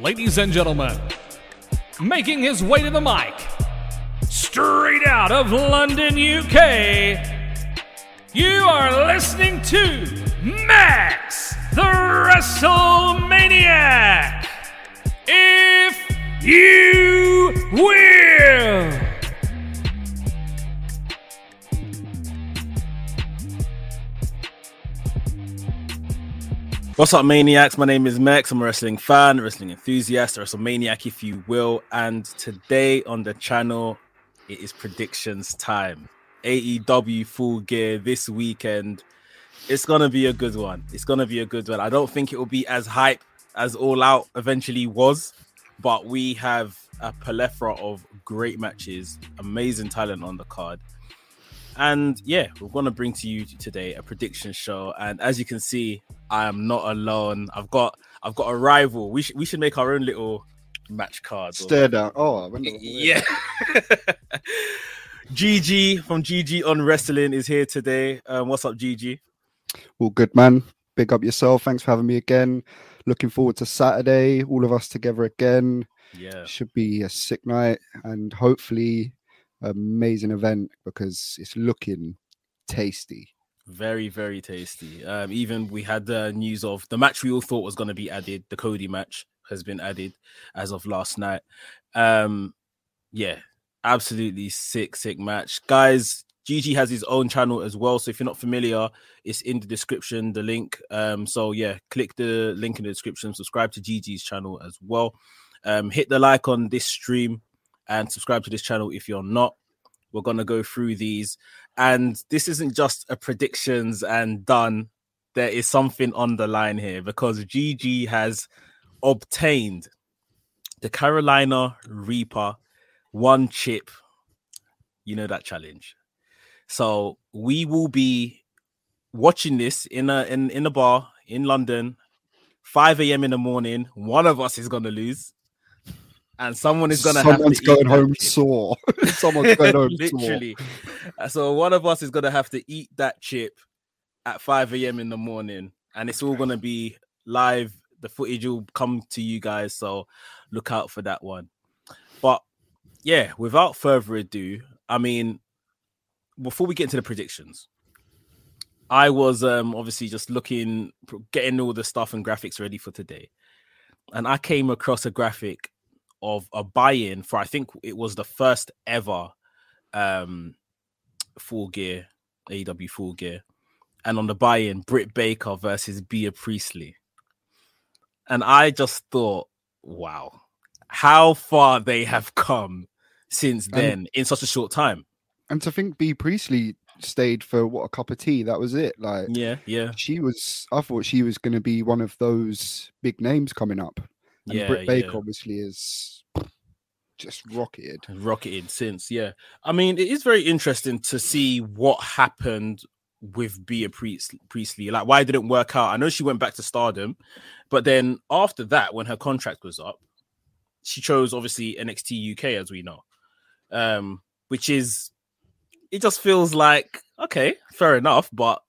Ladies and gentlemen, making his way to the mic, straight out of London, UK, you are listening to Max the WrestleManiac. If you. What's up, maniacs? My name is Max. I'm a wrestling fan, a wrestling enthusiast, a WrestleManiac, if you will. And today on the channel, it is predictions time. AEW Full Gear this weekend. It's gonna be a good one. It's gonna be a good one. I don't think it will be as hype as All Out eventually was, but we have a plethora of great matches, amazing talent on the card. And yeah, we're gonna bring to you today a prediction show. And as you can see, I am not alone. I've got I've got a rival. We should we should make our own little match card. Stare down. Oh, Yeah. GG from GG on Wrestling is here today. Um, what's up, GG? Well, good, man. Big up yourself. Thanks for having me again. Looking forward to Saturday. All of us together again. Yeah. Should be a sick night and hopefully amazing event because it's looking tasty. Very, very tasty. Um, even we had the news of the match we all thought was going to be added. The Cody match has been added as of last night. Um, yeah, absolutely sick, sick match, guys. GG has his own channel as well. So if you're not familiar, it's in the description, the link. Um, so yeah, click the link in the description, subscribe to GG's channel as well. Um, hit the like on this stream and subscribe to this channel if you're not. We're gonna go through these, and this isn't just a predictions and done. There is something on the line here because GG has obtained the Carolina Reaper one chip. You know that challenge. So we will be watching this in a in, in a bar in London, 5 a.m. in the morning. One of us is gonna lose. And someone is gonna Someone's have to going home chip. sore. Someone's going home sore. Literally. Uh, So one of us is gonna have to eat that chip at 5 a.m. in the morning, and it's all gonna be live. The footage will come to you guys, so look out for that one. But yeah, without further ado, I mean, before we get into the predictions, I was um obviously just looking, getting all the stuff and graphics ready for today, and I came across a graphic of a buy-in for I think it was the first ever um full gear AEW full gear and on the buy-in Britt Baker versus Bea Priestley and I just thought wow how far they have come since then in such a short time And to think Bea Priestley stayed for what a cup of tea. That was it. Like yeah yeah she was I thought she was gonna be one of those big names coming up. And yeah Britt Baker yeah. obviously is just rocketed. rocketed since. Yeah, I mean, it is very interesting to see what happened with Bea Priest- Priestley. Like, why did it work out? I know she went back to Stardom, but then after that, when her contract was up, she chose obviously NXT UK, as we know, um, which is it just feels like okay, fair enough, but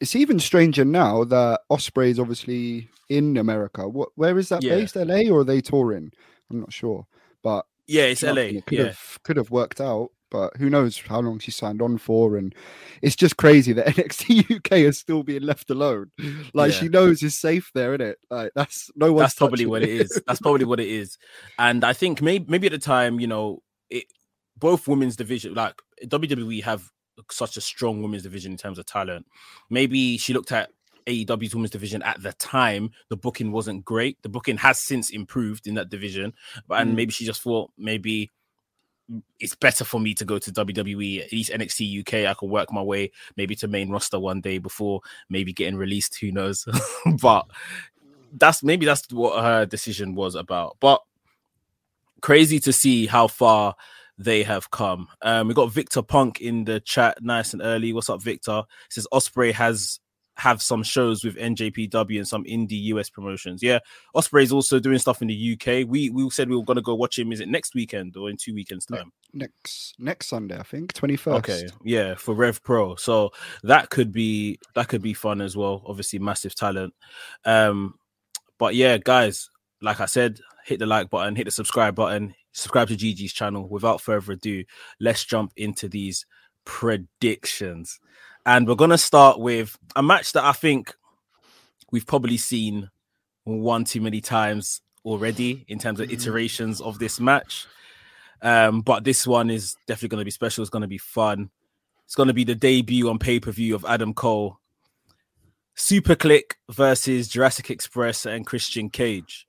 It's even stranger now that Ospreay is obviously in America. What where is that Yeah. based? LA or are they touring? I'm not sure. But yeah, it's LA. It could Yeah, have could have worked out, but who knows how long she signed on for? And it's just crazy that NXT UK is still being left alone. Like Yeah. she knows it's safe there, isn't it? Like that's no one's that's probably what it is. That's probably what it is. And I think maybe maybe at the time, you know, it both women's division, like WWE, have such a strong women's division in terms of talent. Maybe she looked at AEW's women's division at the time. The booking wasn't great. The booking has since improved in that division, but and Mm. maybe she just thought maybe it's better for me to go to WWE, at least NXT UK. I could work my way maybe to main roster one day before maybe getting released. Who knows? but that's maybe that's what her decision was about. But crazy to see how far they have come. Um, we got Victor Punk in the chat, nice and early. What's up, Victor? says Ospreay has have some shows with NJPW and some indie US promotions. Yeah, Ospreay's also doing stuff in the UK. We we said we were gonna go watch him. Is it next weekend or in two weekends time? next next Sunday, I think, twenty first. Okay, yeah, for Rev Pro. So that could be that could be fun as well. Obviously, massive talent. Um, but yeah, guys, like I said, hit the like button, hit the subscribe button, subscribe to GG's channel. Without further ado, let's jump into these predictions. And we're going to start with a match that I think we've probably seen one too many times already in terms of Mm-hmm. iterations of this match. Um, but this one is definitely going to be special. It's going to be fun. It's going to be the debut on pay per view of Adam Cole, Super Kliq versus Jurassic Express and Christian Cage.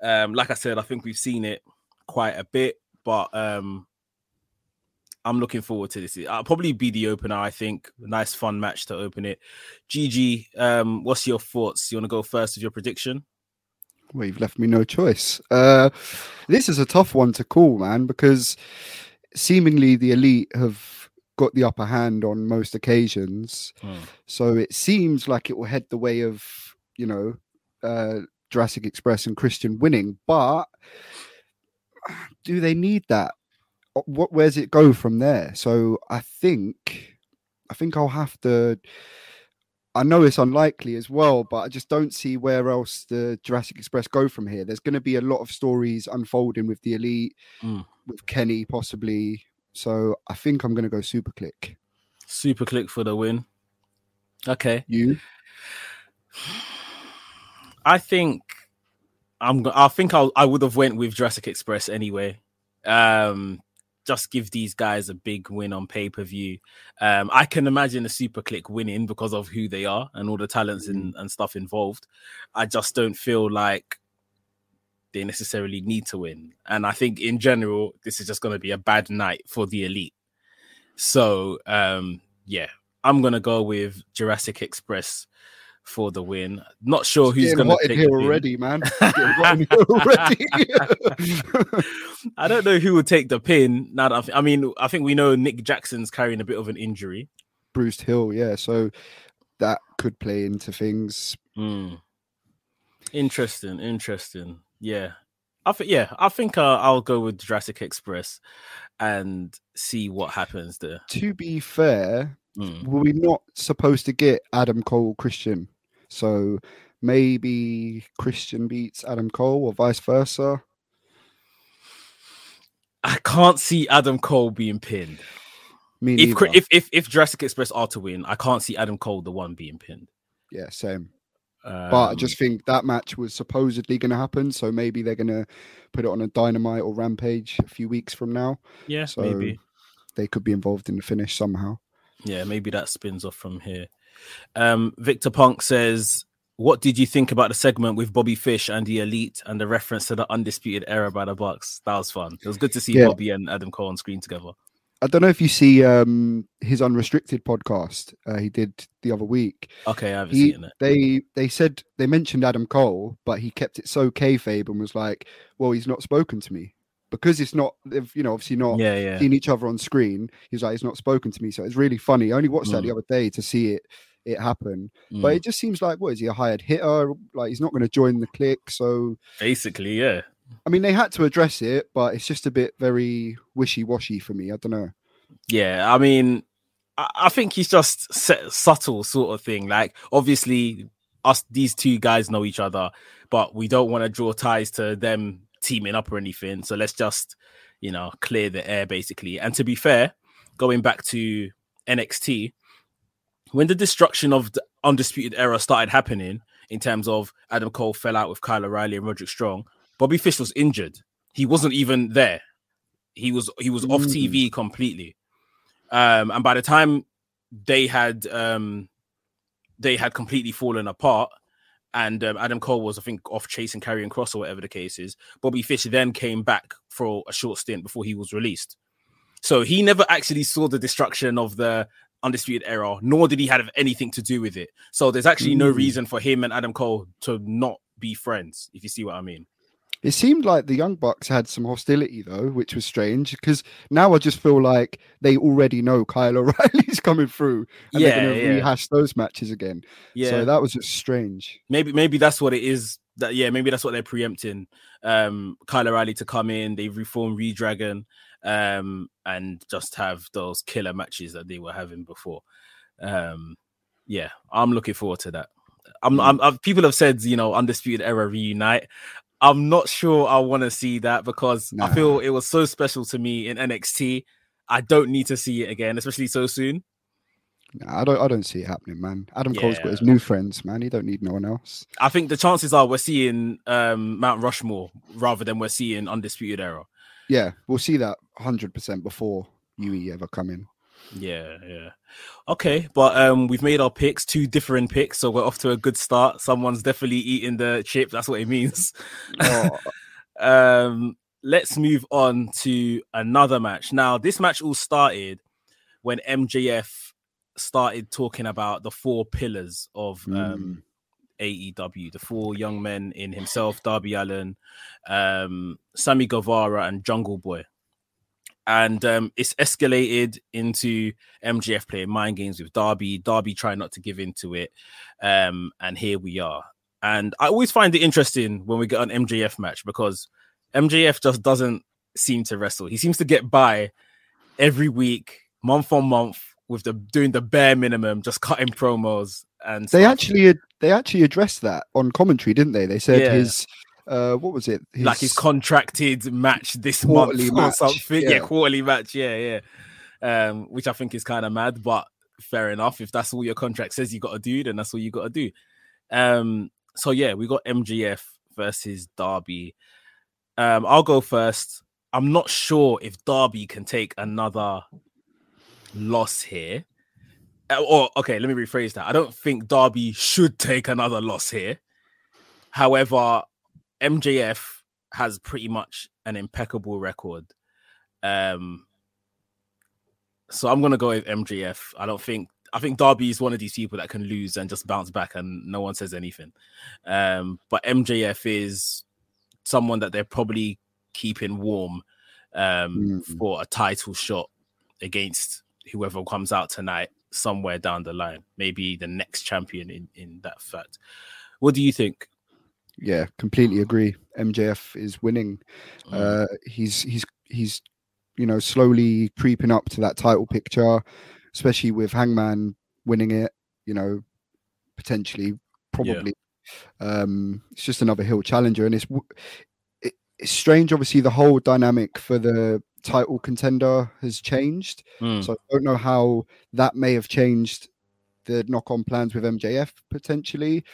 Um, like I said, I think we've seen it quite a bit, but um, I'm looking forward to this. I'll probably be the opener. I think nice, fun match to open it. GG, um, what's your thoughts? You want to go first with your prediction? Well, you've left me no choice. Uh, this is a tough one to call, man, because seemingly the elite have got the upper hand on most occasions. Hmm. So it seems like it will head the way of, you know, uh, Jurassic Express and Christian winning. But do they need that? Uh, What? Where's it go from there? So I think, I think I'll have to. I know it's unlikely as well, but I just don't see where else the Jurassic Express go from here. There's going to be a lot of stories unfolding with the elite, Mm. with Kenny possibly. So I think I'm going to go Super Kliq. Super Kliq for the win. Okay. You? I think I'm. I think I'll, I would have went with Jurassic Express anyway. Um, just give these guys a big win on pay per view. Um, I can imagine the Super Kliq winning because of who they are and all the talents and, and stuff involved. I just don't feel like they necessarily need to win. And I think in general, this is just going to be a bad night for the elite. So um, yeah, I'm gonna go with Jurassic Express for the win. Not sure who's gonna take here already, man. Getting hot in here already. I don't know who would take the pin. Now that I, thi- I mean, I think we know Nick Jackson's carrying a bit of an injury. Bruce Hill, yeah. So that could play into things. Hmm. Interesting, interesting. Yeah, I think yeah, I think uh, I'll go with Jurassic Express and see what happens there. To be fair, Hmm. were we not supposed to get Adam Cole Christian? So maybe Christian beats Adam Cole or vice versa. I can't see Adam Cole being pinned. Me If, neither. if if if Jurassic Express are to win, I can't see Adam Cole the one being pinned. yeah, same. Um, But I just think that match was supposedly going to happen, so maybe they're going to put it on a Dynamite or Rampage a few weeks from now. yeah, So maybe they could be involved in the finish somehow. Yeah, maybe that spins off from here. Um, Victor Punk says, "What did you think about the segment with Bobby Fish and the Elite and the reference to the undisputed era by the Bucks? That was fun. It was good to see Yeah. Bobby and Adam Cole on screen together. I don't know if you see um, his unrestricted podcast uh, he did the other week. Okay, I haven't He, seen it. they they said they mentioned Adam Cole, but he kept it so kayfabe and was like, "Well, he's not spoken to me because it's not they've you know obviously not Yeah, yeah, seen each other on screen." He's like, "He's not spoken to me," so it's really funny. I only watched that Mm. the other day to see it it happen, Mm. but it just seems like what is he a hired hitter? Like he's not going to join the clique, so basically, yeah. I mean they had to address it, but it's just a bit very wishy washy for me. I don't know. Yeah, I mean, I, I think he's just set, subtle sort of thing. Like, obviously, us these two guys know each other, but we don't want to draw ties to them teaming up or anything. So let's just, you know, clear the air basically. And to be fair, going back to NXT, when the destruction of the undisputed era started happening, in terms of Adam Cole fell out with Kyle O'Reilly and Roderick Strong, Bobby Fish was injured. He wasn't even there. He was he was off Mm. TV completely. Um, and by the time they had um, they had completely fallen apart, and um, Adam Cole was, I think, off chasing Karrion Kross or whatever the case is. Bobby Fish then came back for a short stint before he was released. So he never actually saw the destruction of the undisputed era, nor did he have anything to do with it. So there's actually no Mm. reason for him and Adam Cole to not be friends, if you see what I mean. It seemed like the Young Bucks had some hostility though, which was strange because now I just feel like they already know Kyle O'Reilly's coming through and Yeah, they're going to yeah. rehash those matches again. Yeah, So that was just strange. maybe maybe that's what it is. That yeah, maybe that's what they're preempting. Um, Kyle O'Reilly to come in, they reform reDRagon, um, and just have those killer matches that they were having before. Um, yeah, I'm looking forward to that. I'm, I'm, I've, people have said you know undisputed era reunite. I'm not sure I want to see that because I feel it was so special to me in NXT. I don't need to see it again, especially so soon. Nah, I don't. I don't see it happening, man. Adam Cole's got his new friends, man. He don't need no one else. I think the chances are we're seeing um, Mount Rushmore rather than we're seeing Undisputed Era. Yeah, we'll see that hundred percent before UE ever come in. Yeah, yeah. Okay, but um, we've made our picks, two different picks, so we're off to a good start. Someone's definitely eating the chip. That's what it means. Oh, um, let's move on to another match. Now, this match all started when MJF started talking about the four pillars of um, AEW, the four young men in himself, Darby Allin, um, Sammy Guevara, and Jungle Boy. And um, it's escalated into MJF playing mind games with Darby, Darby trying not to give into it. Um, and here we are. And I always find it interesting when we get an MJF match because MJF just doesn't seem to wrestle. He seems to get by every week, month on month, with the doing the bare minimum, just cutting promos and they stuff. actually they actually addressed that on commentary, didn't they? They said Yeah. his uh, what was it? His, like his contracted match this month or match, something. Yeah. yeah. quarterly match. Yeah, yeah. Um, which I think is kind of mad, but fair enough. If that's all your contract says you got to do, then that's all you got to do. Um, so yeah, we got MJF versus Darby. Um, I'll go first. I'm not sure if Darby can take another loss here. Uh, Or okay, let me rephrase that. I don't think Darby should take another loss here. However, MJF has pretty much an impeccable record. Um, so I'm gonna go with MJF. I don't think I think Darby is one of these people that can lose and just bounce back and no one says anything. Um, but MJF is someone that they're probably keeping warm um, Mm. for a title shot against whoever comes out tonight somewhere down the line. Maybe the next champion in in that fact. What do you think? Yeah, completely agree. MJF is winning. Mm. Uh, he's he's he's you know slowly creeping up to that title picture, especially with Hangman winning it. You know, potentially, probably. Um, it's just another hill challenger, and it's it, it's strange. Obviously, the whole dynamic for the title contender has changed. Mm. So I don't know how that may have changed the knock-on plans with MJF potentially.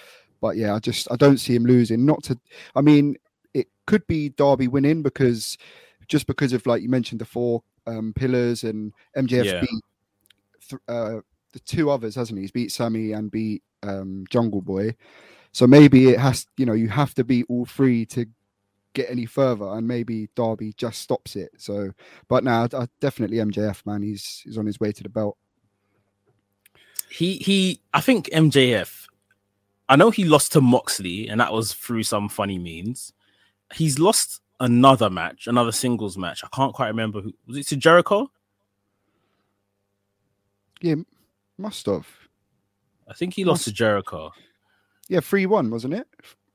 But yeah, I just I don't see him losing. Not to, I mean, it could be Darby winning because just because of like you mentioned the four um, pillars and MJF Yeah. beat th- uh, the two others, hasn't he? He's beat Sammy and beat um, Jungle Boy. So maybe it has, you know, you have to beat all three to get any further, and maybe Darby just stops it. So, but now I definitely MJF man, he's he's on his way to the belt. he he I think MJF I know he lost to Moxley and that was through some funny means. He's lost another match, another singles match. I can't quite remember who was it to Jericho? Yeah, must have. I think he lost to Jericho. Yeah, three one wasn't it?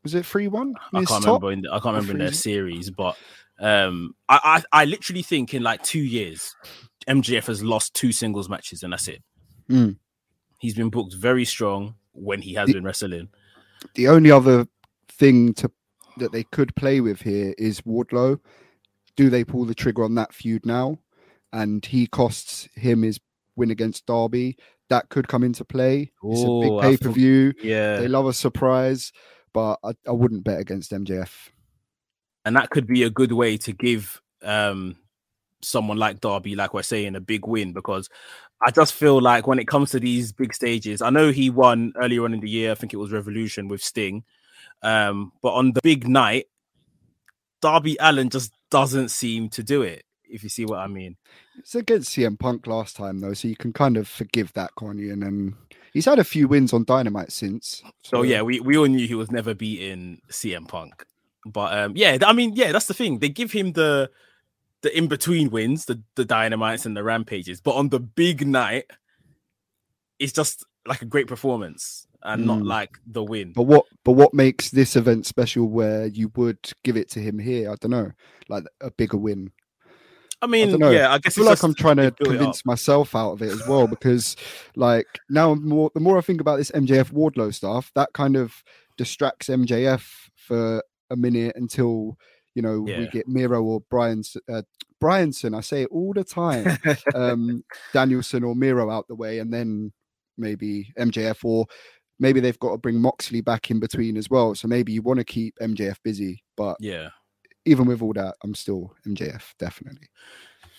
Was it three one? I can't remember in the, I can't remember in their series, but um I, I I literally think in like two years MJF has lost two singles matches and that's it. Mm. He's been booked very strong when he has The- been wrestling. The only other thing to that they could play with here is Wardlow. Do they pull the trigger on that feud now? And he costs him his win against Darby. That could come into play. It's a big pay per view. Yeah. They love a surprise, but I, I wouldn't bet against MJF. and that could be a good way to give um someone like Darby, like we're saying, a big win because I just feel like when it comes to these big stages, I know he won earlier on in the year. I think it was Revolution with Sting, um, but on the big night, Darby Allin just doesn't seem to do it. If you see what I mean. It's against CM Punk last time though, so you can kind of forgive that, can't you? And then he's had a few wins on Dynamite since. So yeah, we, we all knew he was never beating CM Punk. But um yeah, I mean, yeah, that's the thing. They give him the the in-between wins, the the dynamites and the rampages, but on the big night, it's just like a great performance and not Mm. like the win. But what but what makes this event special where you would give it to him here? I don't know, like a bigger win. I mean, dunno. yeah, I I guess feel it's like I'm trying to built it up. convince myself out of it as well because, like, now more the more I think about this MJF Wardlow stuff, that kind of distracts MJF for a minute until you know we get Miro or Brian uh, Bryanson. I say it all the time. um, Danielson or Miro out the way, and then maybe MJF or maybe they've got to bring Moxley back in between as well. So maybe you want to keep MJF busy, but Yeah. even with all that, I'm still MJF definitely.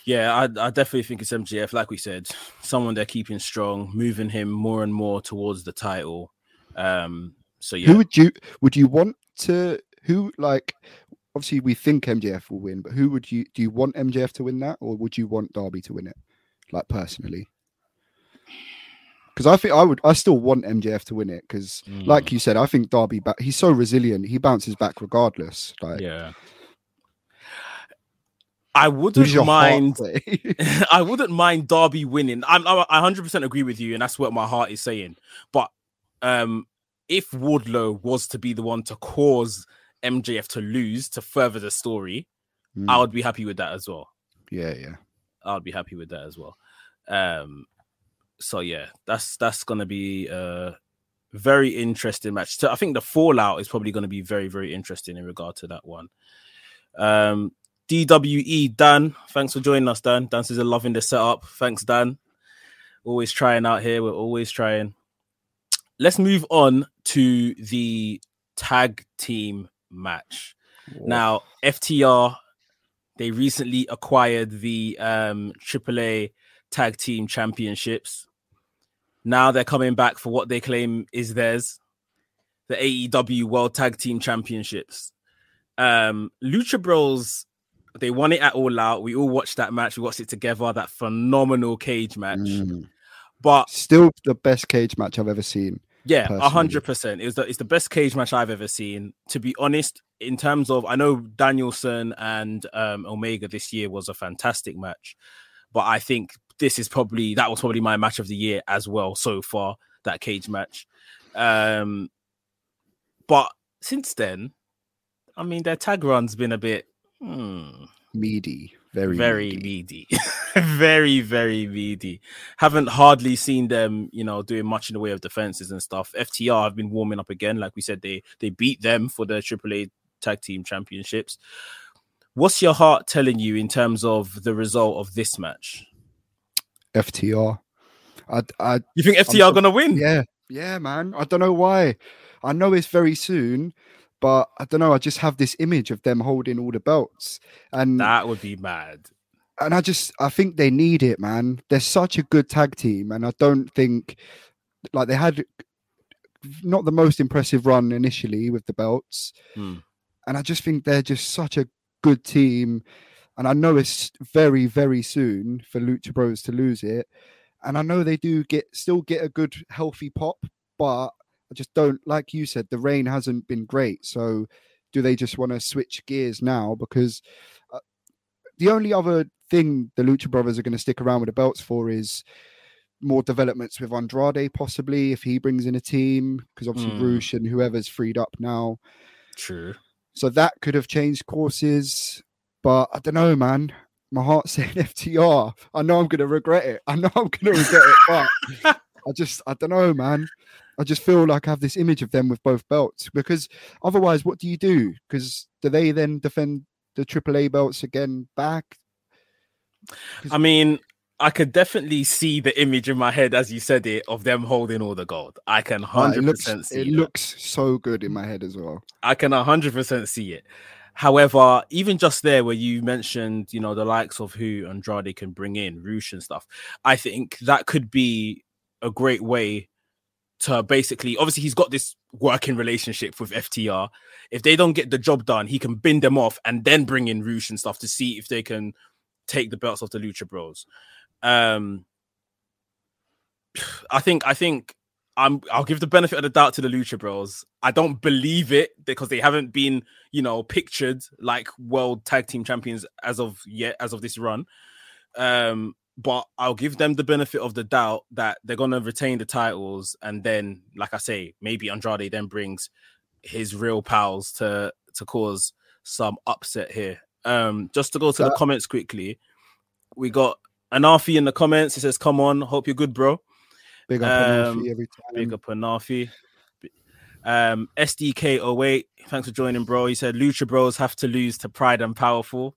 Yeah, I, I definitely think it's MJF. Like we said, someone they're keeping strong, moving him more and more towards the title. Um, so yeah, Who would you would you want to who like obviously we think MJF will win, but who would you do you want MJF to win that or would you want Darby to win it? Like personally. Because I think I would I still want MJF to win it because Mm, like you said, I think Darby back he's so resilient, he bounces back regardless. Like yeah. I wouldn't mind. I wouldn't mind Darby winning. I'm, I'm, I 100% agree with you, and that's what my heart is saying. But um, if Wardlow was to be the one to cause MJF to lose to further the story, Mm, I would be happy with that as well. yeah, yeah. I'd be happy with that as well. Um, so yeah, that's that's gonna be a very interesting match. So I think the fallout is probably gonna be very very interesting in regard to that one. Um, DWE Dan, thanks for joining us, Dan. Dan says, loving the setup. Thanks, Dan. Always trying out here. We're always trying. Let's move on to the tag team match. Now, FTR, they recently acquired the um, AAA Tag Team Championships. Now they're coming back for what they claim is theirs the AEW World Tag Team Championships. Um, Lucha Bros, they won it at All Out. We all watched that match. We watched it together, that phenomenal cage match. Mm. But Still the best cage match I've ever seen. Yeah, a hundred percent. It was the it's the best cage match I've ever seen. To be honest, in terms of I know Danielson and um, Omega this year was a fantastic match, but I think this is probably that was probably my match of the year as well so far. That cage match, um, but since then, I mean their tag run's been a bit. Hmm, Meaty. Very very meaty. meaty, very very meaty. Haven't hardly seen them, you know, doing much in the way of defenses and stuff. FTR have been warming up again, like we said. They they beat them for the AAA Tag Team Championships. What's your heart telling you in terms of the result of this match? FTR. I, I You think I'm FTR so- gonna win? Yeah, yeah, man. I don't know why. I know it's very soon, but I don't know. I just have this image of them holding all the belts, and That would be mad. and I just I think they need it, man. They're such a good tag team, and I don't think like they had not the most impressive run initially with the belts, Hmm. and I just think they're just such a good team. And I know it's very, very soon for Lucha Bros to lose it, and I know they do get still get a good healthy pop, but I just don't like you said the rain hasn't been great. So do they just want to switch gears now? Because uh, the only other thing the Lucha Brothers are going to stick around with the belts for is more developments with Andrade, possibly if he brings in a team, because obviously Mm. Rush and whoever's freed up now. True. So that could have changed courses, but I don't know, man. My heart's saying FTR. I know I'm going to regret it. I know I'm going to regret it, but I just, I don't know, man. I just feel like I have this image of them with both belts because otherwise, what do you do? Because do they then defend the AAA belts again back? I mean, I could definitely see the image in my head as you said it of them holding all the gold. I can hundred it looks, percent see it that. looks so good in my head as well. I can 100% see it. However, even just there where you mentioned, you know, the likes of who Andrade can bring in, Rush and stuff, I think that could be a great way to basically, obviously, he's got this working relationship with FTR. If they don't get the job done, he can bin them off and then bring in Rush and stuff to see if they can take the belts off the Lucha Bros. Um, I think, I think I'm I'll give the benefit of the doubt to the Lucha Bros. I don't believe it because they haven't been, you know, pictured like world tag team champions as of yet, as of this run. Um, but I'll give them the benefit of the doubt that they're gonna retain the titles, and then, like I say, maybe Andrade then brings his real pals to to cause some upset here. Um, just to go to the comments quickly, we got Anafi in the comments. He says, "Come on, hope you're good, bro." Big up Um, Alfie every time. Big up Anafi. Um, SDK08, thanks for joining, bro. He said Lucha Bros have to lose to Pride and Powerful.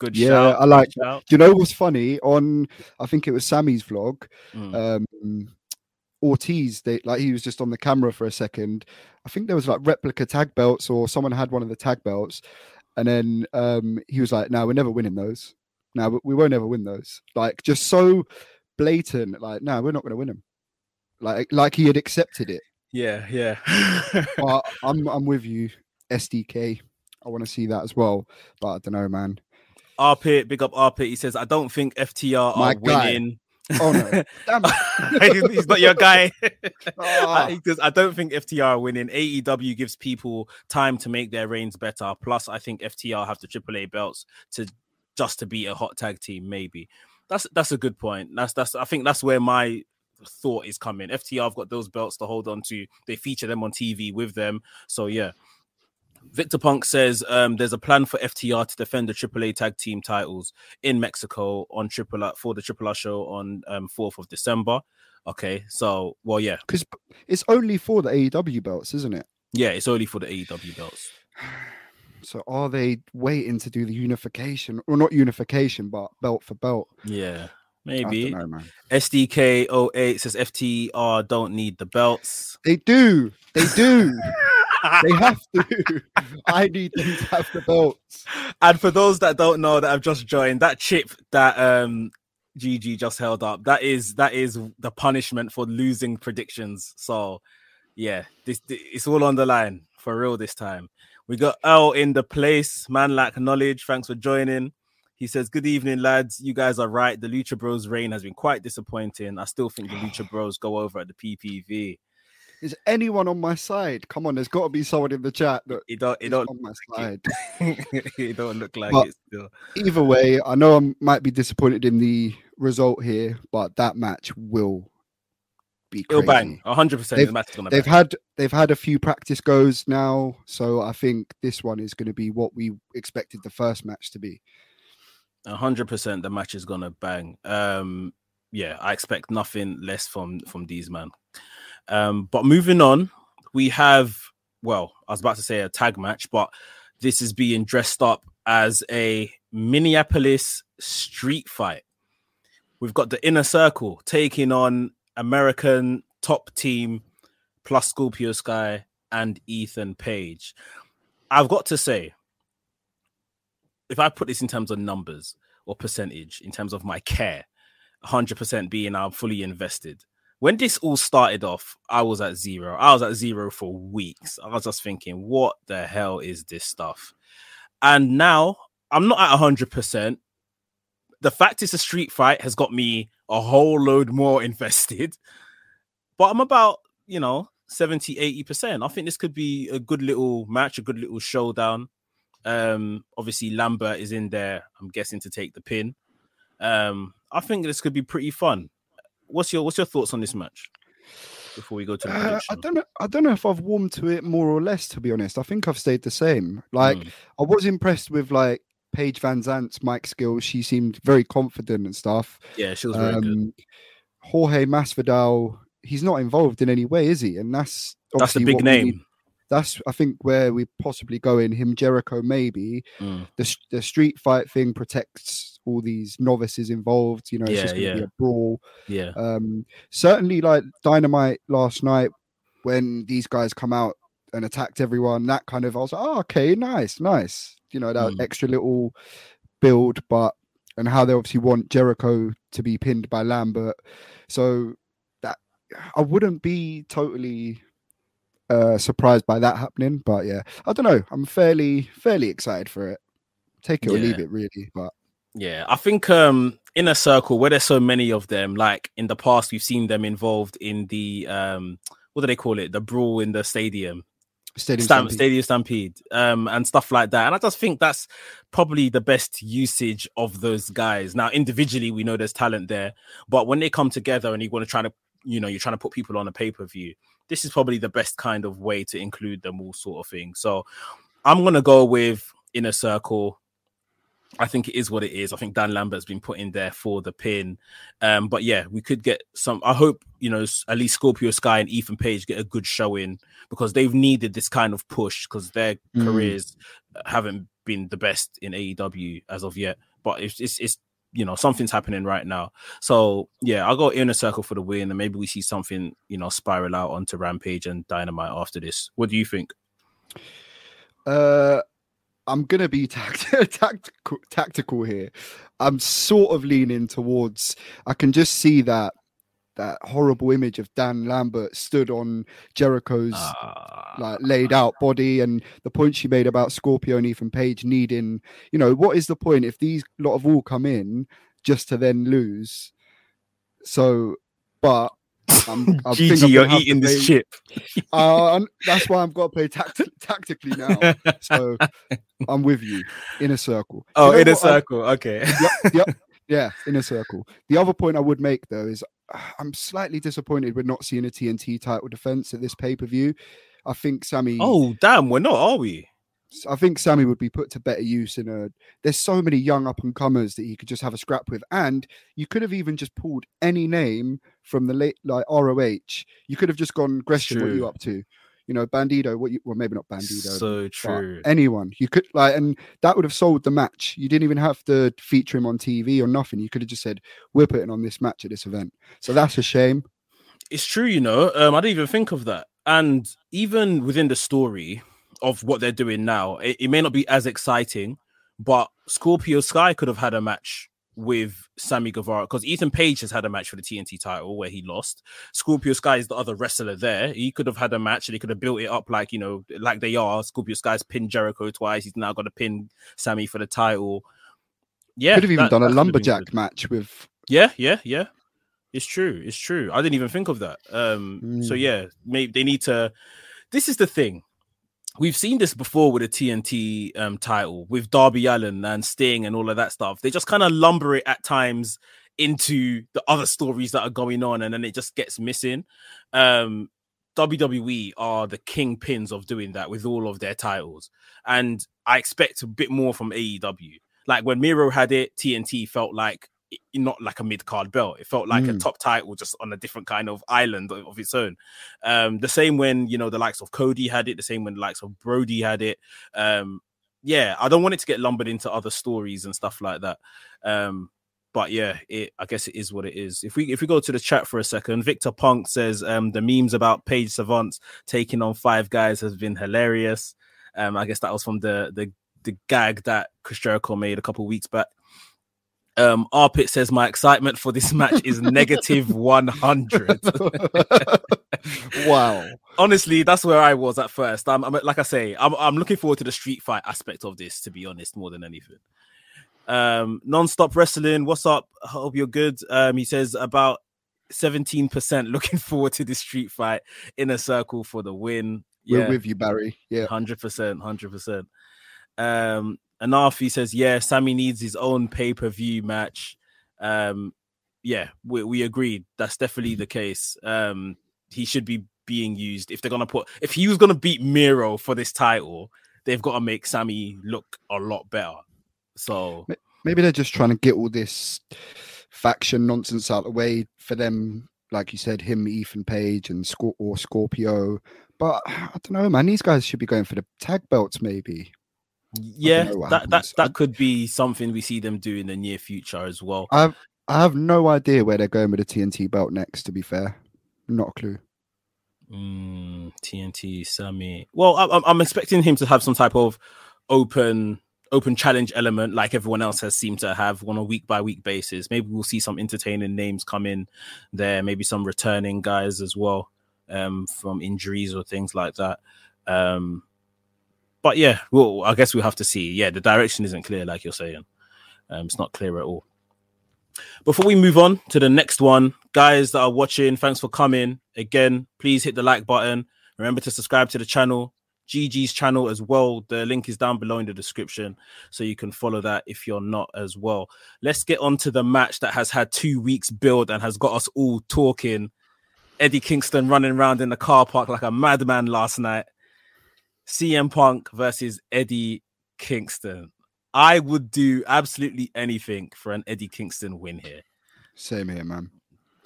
Good Yeah, shout. I like. Do you know what's funny? On I think it was Sammy's vlog. Mm. Um, Ortiz, they like he was just on the camera for a second. I think there was like replica tag belts, or someone had one of the tag belts, and then um, he was like, "No, we're never winning those. No, we won't ever win those." Like just so blatant. Like, no, we're not going to win them. Like, like he had accepted it. Yeah, yeah. But I'm, I'm with you, SDK. I want to see that as well, but I don't know, man. Arpit, big up Arpit. He says, I don't think FTR My are guy. winning. Oh no, damn. He's not your guy. Ah. I, because I don't think FTR are winning. AEW gives people time to make their reigns better. Plus, I think FTR have the AAA belts to just to beat a hot tag team. Maybe that's that's a good point. That's that's I think that's where my thought is coming. FTR have got those belts to hold on to. They feature them on TV with them. So yeah. Victor Punk says um, there's a plan for FTR to defend the AAA tag team titles in Mexico on Triple R for the Triple R show on um, 4th of December. Okay, so well, yeah, because it's only for the AEW belts, isn't it? yeah, it's only for the AEW belts. So are they waiting to do the unification, or not unification, but belt for belt? Yeah, maybe. know, man. SDK08 says FTR don't need the belts. They do. They do. they have to. I need them to have the belts. and for those that don't know that I've just joined, that chip that um GG just held up, that is that is the punishment for losing predictions. So yeah, this it's all on the line for real this time. We got L in the place, man lack knowledge. Thanks for joining. He says, Good evening, lads. You guys are right. The Lucha Bros reign has been quite disappointing. I still think the Lucha Bros go over at the PPV. Is anyone on my side? Come on, there's got to be someone in the chat that It don't it is don't on my side. it don't look like But- it still. Either way, I know I might be disappointed in the result here, but that match will be It'll bang. hundred percent They've- the match is gonna They've bang. had they've had a few practice goes now, so I think this one is going to be what we expected the first match to be. A hundred percent the match is gonna bang. Um yeah, I expect nothing less from from these man. Um, but moving on, we have well, I was about to say a tag match, but this is being dressed up as a Minneapolis street fight. We've got the inner circle taking on American top team plus Scorpio Sky and Ethan Page. I've got to say, if I put this in terms of numbers or percentage, in terms of my care, 100% being I'm fully invested. When this all started off, I was at zero. I was at zero for weeks. I was just thinking, what the hell is this stuff? And now I'm not at 100%. The fact it's a street fight has got me a whole load more invested. But I'm about, you know, 70, 80%. I think this could be a good little match, a good little showdown. Um, obviously Lambert is in there, I'm guessing to take the pin. Um, I think this could be pretty fun. What's your what's your thoughts on this match before we go to the Uh, I don't know. I don't know if I've warmed to it more or less. To be honest, I think I've stayed the same. Like Mm. I was impressed with like Paige VanZant's mic skills. She seemed very confident and stuff. yeah, she was very good. Um, Jorge Masvidal, he's not involved in any way, is he? And that's That's the big name. That's I think where we possibly go in him Jericho maybe Mm. the the street fight thing protects all these novices involved. You know, it's Yeah, just going to be a brawl. Yeah, Um, certainly, like Dynamite last night when these guys come out and attacked everyone. That kind of I was like, oh, okay, nice, nice. You know, that Mm. extra little build, but and how they obviously want Jericho to be pinned by Lambert. So that I wouldn't be totally uh surprised by that happening but yeah i don't know i'm fairly fairly excited for it take it or leave it really but yeah. I think um inner circle where there's so many of them, like in the past, we've seen them involved in the um what do they call it? The brawl in the stadium. stadium Stamp, Stampede. Stadium Stampede, um, and stuff like that. And I just think that's probably the best usage of those guys. Now, individually, we know there's talent there, but when they come together and you want to try to, you know, you're trying to put people on a pay per view, this is probably the best kind of way to include them all, sort of thing. So, I'm gonna go with Inner Circle. I think it is what it is. I think Dan Lambert's been put in there for the pin. Um, but yeah, we could get some. I hope you know at least Scorpio Sky and Ethan Page get a good showing because they've needed this kind of push because their mm. careers haven't been the best in AEW as of yet. But it's, it's it's you know something's happening right now. So yeah, I'll go inner circle for the win, and maybe we see something you know spiral out onto Rampage and Dynamite after this. What do you think? Uh, I'm gonna be tact- tactical, tactical here. I'm sort of leaning towards. I can just see that that horrible image of Dan Lambert stood on Jericho's uh, like laid out body, and the point she made about Scorpio and Ethan Page needing. You know, what is the point if these lot of all come in just to then lose? So, but I'm, I GG, you're eating this chip. uh, that's why I've got to play tact- tactically now. So I'm with you. Inner Circle. Oh, you know Inner Circle. I, okay. Yep, yep. Yeah, Inner Circle. The other point I would make though is uh, I'm slightly disappointed we're not seeing a TNT title defense at this pay per view. I think Sammy. Oh damn, we're not, are we? I think Sammy would be put to better use in a. There's so many young up and comers that he could just have a scrap with, and you could have even just pulled any name from the late like ROH. You could have just gone Gresham. What are you up to? You know, Bandido. What you? Well, maybe not Bandido. So true. Anyone you could like, and that would have sold the match. You didn't even have to feature him on TV or nothing. You could have just said, "We're putting on this match at this event." So that's a shame. It's true, you know. Um, I didn't even think of that. And even within the story, of what they're doing now. It, it, may not be as exciting, but Scorpio Sky could have had a match with Sammy Guevara because Ethan Page has had a match for the TNT title where he lost. Scorpio Sky is the other wrestler there. He could have had a match and he could have built it up like you know, like they are. Scorpio Sky's pinned Jericho twice. He's now got to pin Sammy for the title. Yeah, could have even that, done a lumberjack match with. Yeah, yeah, yeah. It's true. It's true. I didn't even think of that. Um, mm. so yeah, maybe they need to. This is the thing we've seen this before with a TNT um, title with Darby Allin and Sting and all of that stuff. They just kind of lumber it at times into the other stories that are going on, and then it just gets missing. Um, WWE are the kingpins of doing that with all of their titles, and I expect a bit more from AEW. Like when Miro had it, TNT felt like not like a mid card belt. It felt like mm. a top title just on a different kind of island of, of, its own. Um, the same when you know the likes of Cody had it, the same when the likes of Brodie had it. Um, yeah, I don't want it to get lumbered into other stories and stuff like that. Um, but yeah, it I guess it is what it is. If we if we go to the chat for a second, Victor Punk says um, the memes about Paige VanZant's taking on five guys has been hilarious. Um, I guess that was from the the the gag that Chris Jericho made a couple weeks back. Um, Arpit says my excitement for this match is negative 100. wow. Honestly, that's where I was at first. I'm, I'm, like I say, I'm, I'm looking forward to the street fight aspect of this, to be honest, more than anything. Um, non-stop wrestling. What's up? Hope you're good. Um, he says about 17% looking forward to this street fight Inner Circle for the win. Yeah. We're with you, Barry. Yeah. 100%. 100%. Um, Anafi says, yeah, Sammy needs his own pay per view match. Um, yeah, we, we agreed. That's definitely the case. Um, he should be being used if they're gonna put if he was gonna beat Miro for this title, they've got to make Sammy look a lot better. So maybe they're just trying to get all this faction nonsense out of the way for them. Like you said, him, Ethan Page, and or Scorpio. But I don't know, man. These guys should be going for the tag belts, maybe. Yeah, that that that could be something we see them do in the near future as well. I've I have no idea where they're going with the TNT belt next. To be fair, not a clue. Mm, TNT Sammy. Well, I'm I'm expecting him to have some type of open open challenge element like everyone else has seemed to have on a week by week basis. Maybe we'll see some entertaining names come in there, maybe some returning guys as well um, from injuries or things like that. Um, but yeah, well, I guess we'll have to see. Yeah, the direction isn't clear, like you're saying. Um, it's not clear at all. Before we move on to the next one, guys that are watching, thanks for coming. Again, please hit the like button. Remember to subscribe to the channel, GG's channel as well. The link is down below in the description, so you can follow that if you're not as well. Let's get on to the match that has had two weeks build and has got us all talking. Eddie Kingston running around in the car park like a madman last night. CM Punk versus Eddie Kingston. I would do absolutely anything for an Eddie Kingston win here. Same here, man.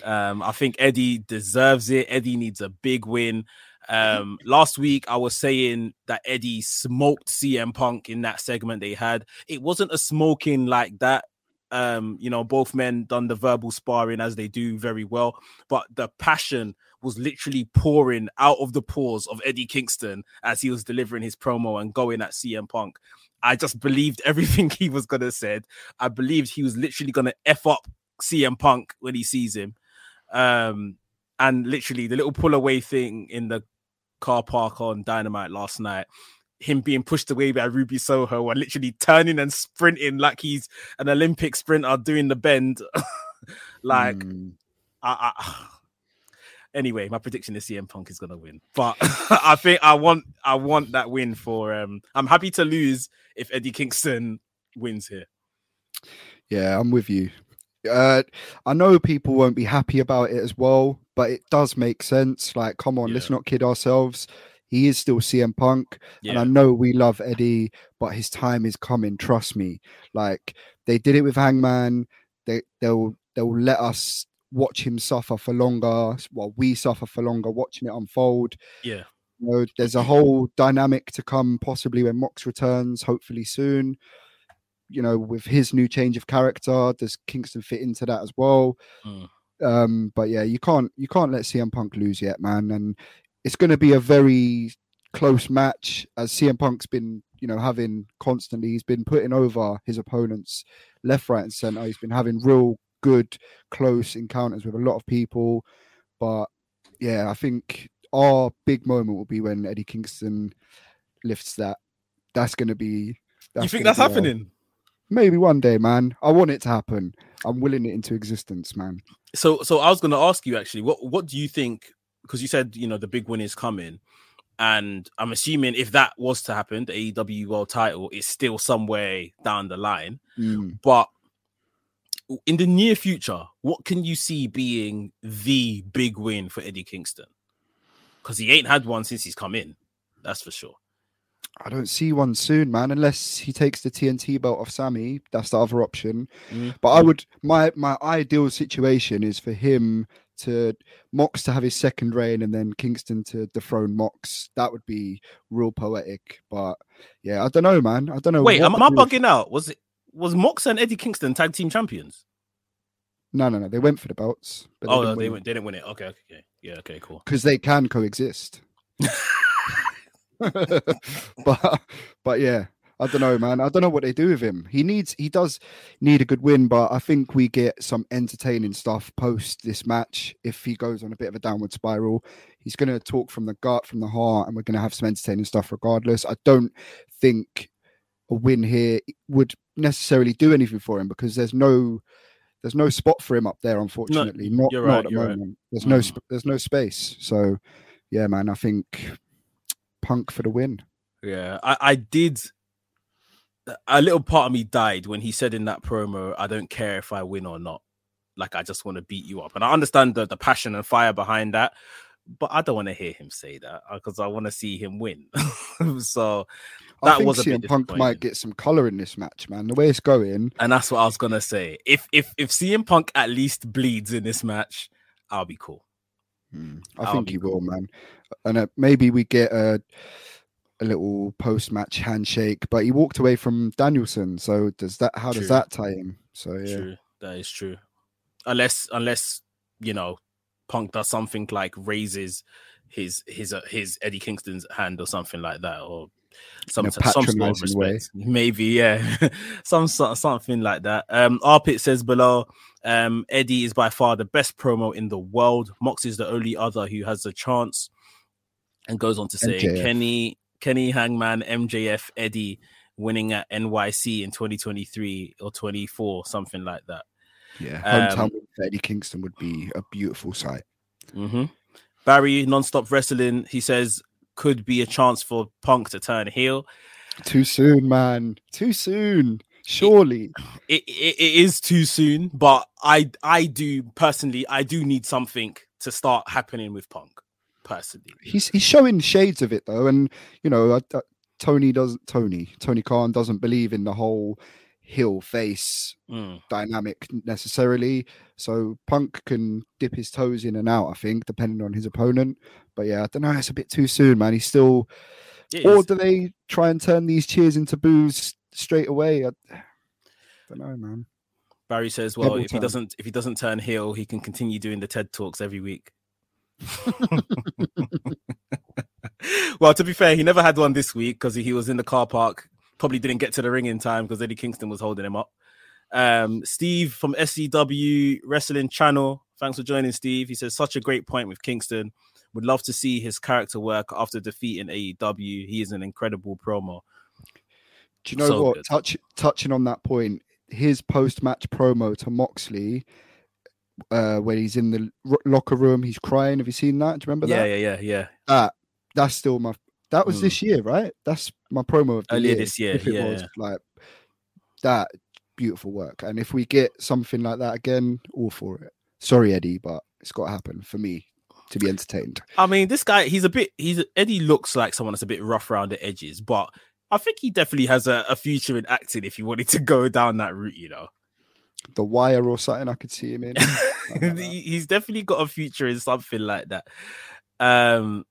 Um, I think Eddie deserves it. Eddie needs a big win. Um, last week I was saying that Eddie smoked CM Punk in that segment they had. It wasn't a smoking like that. Um, you know, both men done the verbal sparring as they do very well, but the passion was literally pouring out of the pores of Eddie Kingston as he was delivering his promo and going at CM Punk. I just believed everything he was gonna said. I believed he was literally gonna f up CM Punk when he sees him. Um, and literally the little pull away thing in the car park on Dynamite last night, him being pushed away by Ruby Soho and literally turning and sprinting like he's an Olympic sprinter doing the bend. like, Mm. I, I, anyway, my prediction is CM Punk is gonna win, but I think I want I want that win for. um I'm happy to lose if Eddie Kingston wins here. Yeah, I'm with you. Uh, I know people won't be happy about it as well, but it does make sense. Like, come on, let's not kid ourselves. He is still CM Punk, and I know we love Eddie, but his time is coming. Trust me. Like they did it with Hangman. They they'll they'll let us watch him suffer for longer, while we suffer for longer watching it unfold. yeah, You know, there's a whole dynamic to come, possibly when Mox returns, hopefully soon. You know, with his new change of character, does Kingston fit into that as well? Mm. Um, but yeah, you can't you can't let CM Punk lose yet, man. And it's going to be a very close match, as CM Punk's been, you know, having constantly. He's been putting over his opponents left, right, and center. He's been having real good, close encounters with a lot of people. But yeah, I think our big moment will be when Eddie Kingston lifts that. That's going to be. you think that's be our- happening? Maybe one day, man. I want it to happen. I'm willing it into existence, man. So, so I was going to ask you actually, what what do you think? Because you said you know the big win is coming, and I'm assuming if that was to happen, the AEW World Title is still somewhere down the line. Mm. But in the near future, what can you see being the big win for Eddie Kingston? Because he ain't had one since he's come in. That's for sure. I don't see one soon, man. Unless he takes the TNT belt off Sammy, that's the other option. Mm. But I would my my ideal situation is for him to Mox to have his second reign and then Kingston to dethrone Mox. That would be real poetic. But yeah, I don't know, man. I don't know. Wait, am I bugging out? Was it was Mox and Eddie Kingston tag team champions? No, no, no. They went for the belts. But oh, no, they went, they didn't win it. Okay, okay, okay. yeah, okay, cool. because they can coexist. but but yeah, I don't know, man. I don't know what they do with him. He needs he does need a good win, but I think we get some entertaining stuff post this match. If he goes on a bit of a downward spiral, he's going to talk from the gut, from the heart, and we're going to have some entertaining stuff regardless. I don't think a win here would necessarily do anything for him because there's no there's no spot for him up there unfortunately not, you're not right, at the you're right. moment there's no Mm. sp- there's no space so yeah man i think punk for the win Yeah, I, I did. A little part of me died when he said in that promo, "I don't care if I win or not. Like I just want to beat you up." And I understand the the passion and fire behind that, but I don't want to hear him say that because I want to see him win. so i think was CM punk might get some color in this match man the way it's going and that's what I was gonna say. If if if CM Punk at least bleeds in this match, I'll be cool. hmm, i That'll think he will man and uh, maybe we get a a little post-match handshake but he walked away from danielson so does that how True. does that tie in so yeah True, that is true. Unless unless you know, Punk does something like raises his his uh, his Eddie Kingston's hand or something like that, or some some sort of patronising way. Maybe yeah, some sort something like that. Um, Arpit says below. Um, Eddie is by far the best promo in the world. Mox is the only other who has a chance, and goes on to say MJF. Kenny Kenny Hangman MJF Eddie winning at NYC in 2023 or 24, something like that. yeah Um, hometown for eddie kingston would be a beautiful sight hmm Barry, non-stop wrestling, he says could be a chance for Punk to turn heel. too soon man too soon surely It, it, it is too soon, but I I do personally I do need something to start happening with Punk personally. he's he's showing shades of it though, and you know, I, I, Tony doesn't. Tony Tony Khan doesn't believe in the whole heel face Mm. dynamic necessarily. So Punk can dip his toes in and out, I think, depending on his opponent. But yeah, I don't know. It's a bit too soon, man. He's still. It Or is. do they try and turn these cheers into boos straight away? I don't know, man. Barry says, "Well, Double if he doesn't, if he doesn't turn heel, he can continue doing the TED talks every week." well, to be fair, he never had one this week because he was in the car park. Probably didn't get to the ring in time because Eddie Kingston was holding him up. Um, Steve from SCW Wrestling Channel, thanks for joining, Steve. He says such a great point with Kingston. Would love to see his character work after defeating AEW. He is an incredible promo. Do you know So what? good. Touch, touching on that point, his post-match promo to Moxley, uh, when he's in the ro- locker room, he's crying. Have you seen that? Do you remember Yeah, that? yeah, yeah, yeah. That that's still my. That was Mm. this year, right? That's my promo of the Earlier year, this year, If it yeah, was like that, beautiful work. And if we get something like that again, all for it. Sorry, Eddie, but it's got to happen for me to be entertained. I mean, this guy, he's a bit, he's Eddie looks like someone that's a bit rough around the edges, but I think he definitely has a, a future in acting if he wanted to go down that route, you know. The Wire or something, I could see him in. Like he's definitely got a future in something like that. Um,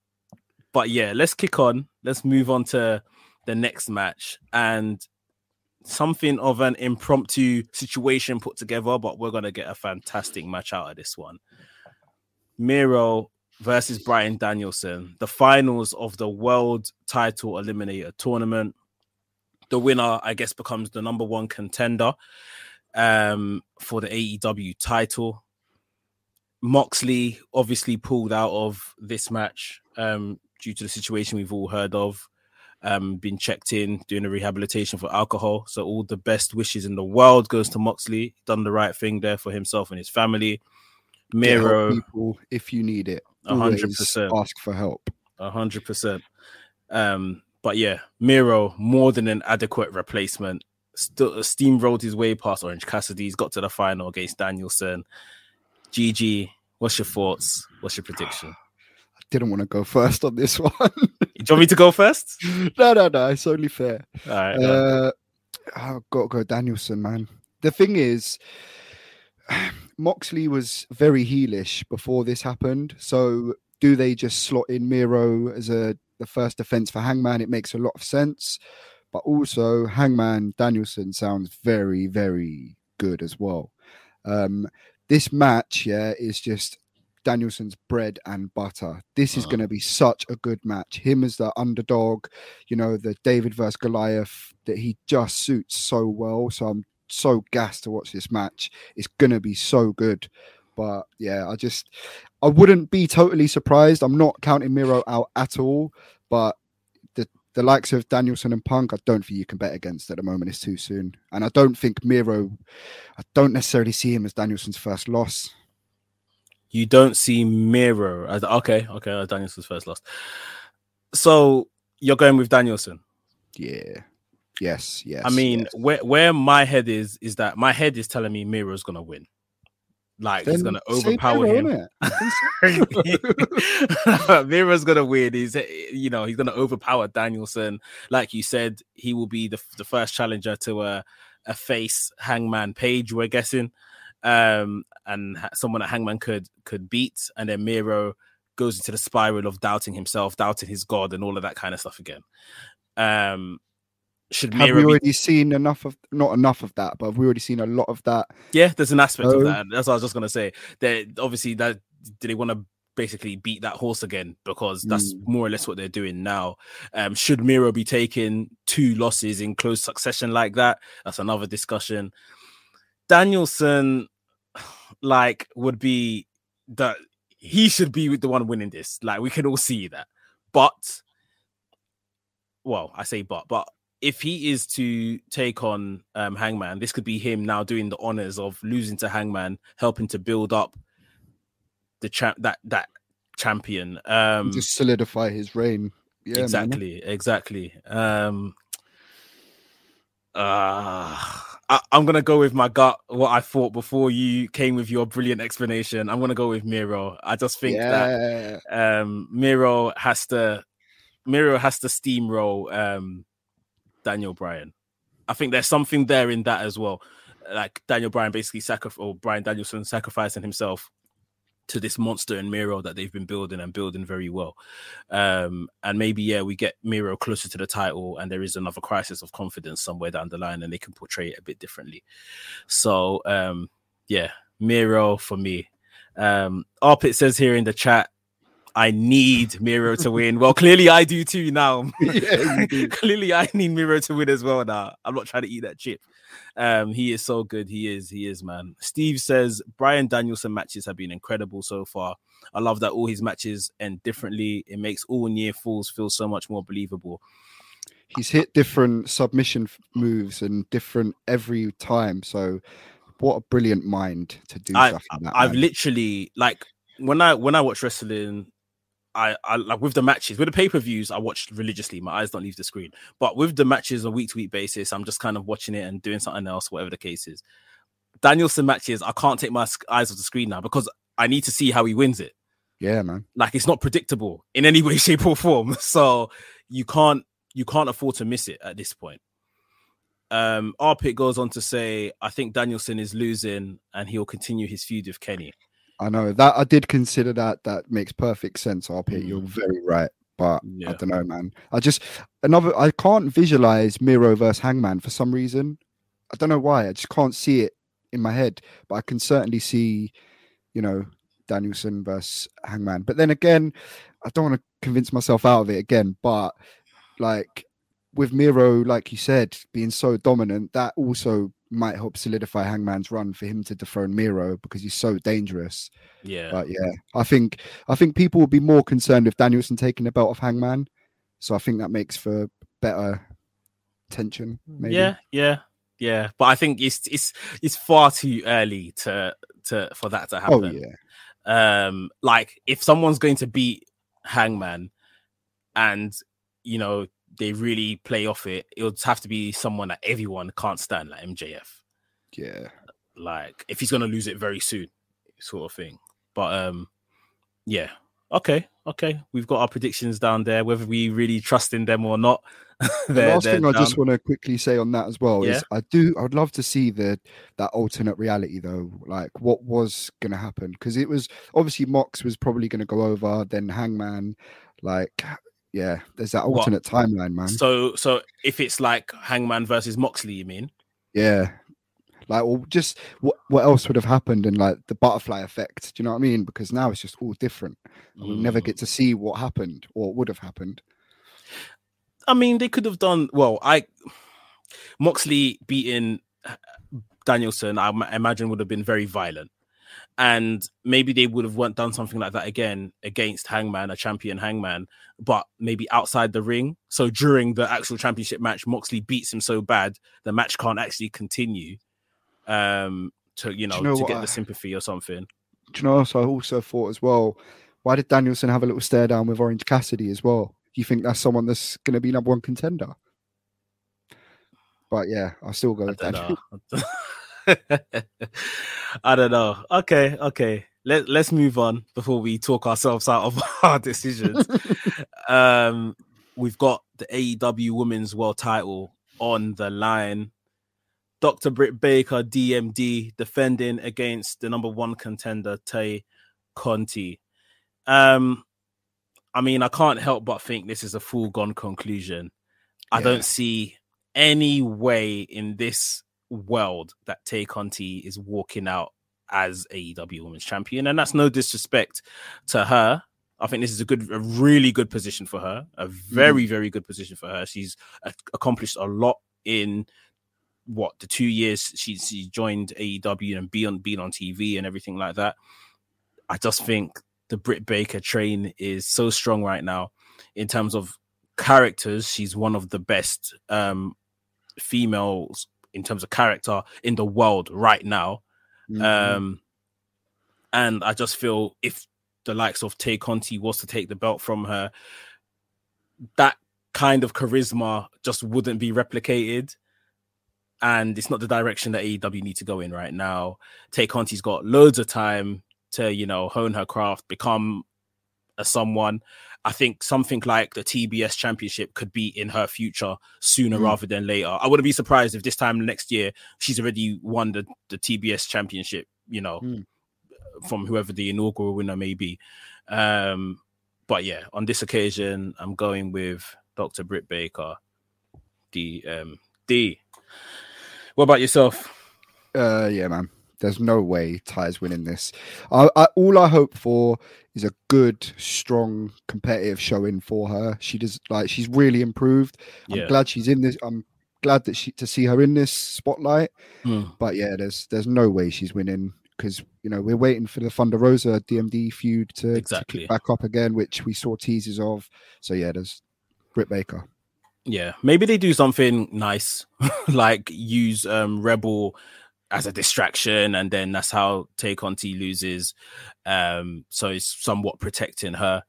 but yeah, let's kick on. Let's move on to the next match and something of an impromptu situation put together, but we're gonna get a fantastic match out of this one. Miro versus Bryan Danielson, the finals of the world title eliminator tournament. The winner, I guess, becomes the number one contender um, for the AEW title. Moxley obviously pulled out of this match um, due to the situation we've all heard of. Um, been checked in doing a rehabilitation for alcohol. So all the best wishes in the world goes to Moxley. Done the right thing there for himself and his family. Miro, people if you need it. a hundred percent. Ask for help. A hundred percent. Um, but yeah, Miro more than an adequate replacement. Still steamrolled his way past Orange Cassidy. He's got to the final against Danielson. GG, what's your thoughts? What's your prediction? Didn't want to go first on this one. Do you want me to go first? no, no, no. It's only fair. All right. Uh, I've got to go Danielson, man. The thing is, Moxley was very heelish before this happened. So do they just slot in Miro as a the first defense for Hangman? It makes a lot of sense. But also, Hangman Danielson sounds very, very good as well. Um, this match, yeah, is just Danielson's bread and butter. This is Uh. going to be such a good match. Him as the underdog, you know, the David versus Goliath that he just suits so well. So I'm so gassed to watch this match. It's gonna be so good. But yeah, I just I wouldn't be totally surprised. I'm not counting Miro out at all, but the the likes of Danielson and Punk, I don't think you can bet against at the moment. It's too soon. And I don't think Miro I don't necessarily see him as Danielson's first loss. You don't see Miro as okay, okay. uh, Danielson's first loss. So you're going with Danielson. Yeah. Yes, yes. I mean, yes. where where my head is is that my head is telling me Miro's gonna win. Like he's gonna overpower him. Miro's gonna win. He's you know he's gonna overpower Danielson. Like you said, he will be the the first challenger to a a face Hangman Page. We're guessing, um, and ha- someone that Hangman could could beat, and then Miro goes into the spiral of doubting himself, doubting his god, and all of that kind of stuff again. Um, should Have Miro we be already seen enough of not enough of that, but have we already seen a lot of that? Yeah, there's an aspect of that. That's what I was just gonna say. That obviously that do they want to basically beat that horse again because that's Mm. more or less what they're doing now. Um, should Miro be taking two losses in close succession like that? That's another discussion. Danielson, like, would be that he should be the one winning this. Like, we can all see that. But, well, I say but, but if he is to take on um, Hangman, this could be him now doing the honors of losing to Hangman, helping to build up the champ that that champion. Um, Just solidify his reign. Yeah, man. exactly, exactly. Um, uh, I, I'm gonna go with my gut. What I thought before you came with your brilliant explanation. I'm gonna go with Miro. I just think that um Miro has to Miro has to steamroll um, Daniel Bryan. I think there's something there in that as well. Like Daniel Bryan basically sacrificed, or Bryan Danielson sacrificing himself to this monster and Miro that they've been building and building very well. Um, and maybe, yeah, we get Miro closer to the title and there is another crisis of confidence somewhere down the line and they can portray it a bit differently. So, um, yeah, Miro for me. Um, Arpit says here in the chat, I need Miro to win. Well, clearly I do too now. yeah, clearly I need Miro to win as well now. I'm not trying to eat that chip. Um, he is so good. He is. He is, man. Steve says Bryan Danielson matches have been incredible so far. I love that all his matches end differently. It makes all near falls feel so much more believable. He's hit different submission moves and different every time. So, what a brilliant mind to do I, stuff like that. I've man. literally like when I when I watch wrestling, I, I like with the matches with the pay per views I watch religiously. My eyes don't leave the screen. But with the matches on a week to week basis, I'm just kind of watching it and doing something else, whatever the case is. Danielson matches, I can't take my eyes off the screen now because I need to see how he wins it. Yeah, man. Like it's not predictable in any way, shape, or form. So you can't you can't afford to miss it at this point. Um, Arpit goes on to say, I think Danielson is losing and he'll continue his feud with Kenny. I know that I did consider that. That makes perfect sense, RP. You're Mm. very right. But I don't know, man. I just another I can't visualize Miro versus Hangman for some reason. I don't know why. I just can't see it in my head. But I can certainly see, you know, Danielson versus Hangman. But then again, I don't want to convince myself out of it again. But like with Miro, like you said, being so dominant, that also might help solidify Hangman's run for him to dethrone Miro because he's so dangerous. Yeah. But yeah, I think I think people would be more concerned with Danielson taking the belt off Hangman. So I think that makes for better tension. Maybe. Yeah, yeah, yeah. But I think it's it's it's far too early to to for that to happen. Oh happen. yeah. Um, like if someone's going to beat Hangman, and you know they really play off it, it would have to be someone that everyone can't stand, like MJF. Yeah. Like if he's gonna lose it very soon, sort of thing. But um, yeah. Okay, okay. We've got our predictions down there, whether we really trust in them or not. The last thing I just want to quickly say on that as well Yeah. is I do I would love to see the that alternate reality though, like what was gonna happen because it was obviously Mox was probably gonna go over, then Hangman, like yeah, there's that What? alternate timeline, man. So, so if it's like Hangman versus Moxley, you mean? Yeah. Like, well, just what what else would have happened in like the butterfly effect? Do you know what I mean? Because now it's just all different. and We'll never Mm. get to see what happened or would have happened. I mean, they could have done well. I Moxley beating Danielson, I imagine would have been very violent, and maybe they would have want done something like that again against Hangman, a champion Hangman, but maybe outside the ring. So during the actual championship match, Moxley beats him so bad the match can't actually continue. Um, to you know, know to get I- the sympathy or something. Do you know? So I also thought as well. Why did Danielson have a little stare down with Orange Cassidy as well? Do you think that's someone that's going to be number one contender? But yeah, I'll still go with don't Daniel. know. I don't know. Okay, okay. Let let's move on before we talk ourselves out of our decisions. um, we've got the AEW Women's World Title on the line. Dr. Britt Baker, DMD, defending against the number one contender, Tay Conti. Um, I mean, I can't help but think this is a full gone conclusion. I Yeah. don't see any way in this world that Tay Conti is walking out as AEW Women's Champion, and that's no disrespect to her. I think this is a good, a really good position for her. A very, very good position for her. She's a- accomplished a lot in what the two years she she joined AEW and be on being on TV and everything like that. I just think the Britt Baker train is so strong right now in terms of characters. She's one of the best um females in terms of character in the world right now. Mhm. Um, and I just feel if the likes of Tay Conti was to take the belt from her, that kind of charisma just wouldn't be replicated. And it's not the direction that AEW need to go in right now. Tay Conti's got loads of time to, you know, hone her craft, become a someone. I think something like the TBS championship could be in her future sooner Mm. rather than later. I wouldn't be surprised if this time next year she's already won the, the TBS championship, you know, Mm. from whoever the inaugural winner may be. Um, but yeah, on this occasion, I'm going with Dr. Britt Baker. D um D. What about yourself? Uh, yeah, man. There's no way Ty's winning this. I, I, all I hope for is a good, strong, competitive showing for her. She does like she's really improved. Yeah. I'm glad she's in this. I'm glad that she to see her in this spotlight. Hmm. But yeah, there's there's no way she's winning because you know we're waiting for the Thunder Rosa DMD feud to, to Exactly. kick back up again, which we saw teasers of. So yeah, there's Britt Baker. Yeah, maybe they do something nice, like use um Rebel as a distraction, and then that's how Tay Conti loses. Um, so it's somewhat protecting her.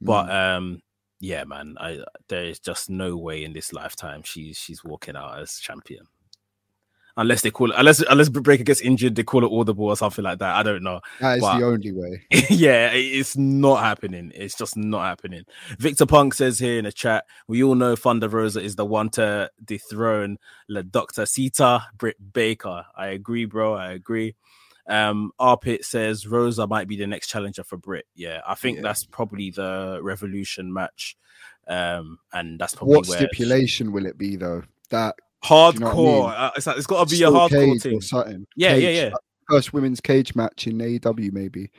But Mm. um, yeah, man, I there is just no way in this lifetime she's she's walking out as champion. Unless they call it, unless unless Britt Baker gets injured, they call it audible or something like that. I don't know. that is but- the only way. yeah, it's not happening. It's just not happening. Victor Punk says here in the chat, we all know Thunder Rosa is the one to dethrone La Dr. Sita Britt Baker. I agree, bro. I agree. Um, Arpit says Rosa might be the next challenger for Britt. Yeah, I think Yeah. that's probably the Revolution match. Um, and that's probably What where stipulation will it be though? That hardcore. you know I mean? uh, it's, like, it's got to be a hardcore or something. Yeah, yeah, Cage, yeah. like First women's cage match in AEW, maybe.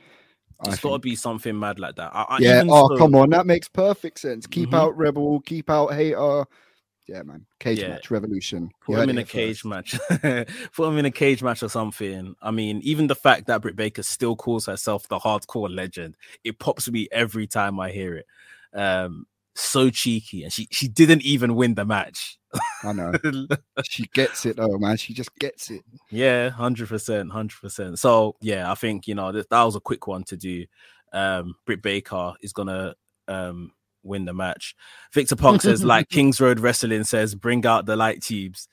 It's got to be something mad like that. I, I, yeah. Oh, so- come on, that makes perfect sense. Keep Mhm. out Rebel, keep out Hater. Yeah, man. Cage Yeah. match, Revolution. Put him in a cage match. Put him in a cage match or something. I mean, even the fact that Britt Baker still calls herself the hardcore legend, it pops me every time I hear it. Um, so cheeky, and she she didn't even win the match. I know. She gets it though, man. She just gets it. yeah, hundred percent, hundred percent. So yeah, I think you know that, that was a quick one to do. Um, Britt Baker is gonna um win the match. Victor Punk says, like Kings Road Wrestling says, bring out the light tubes.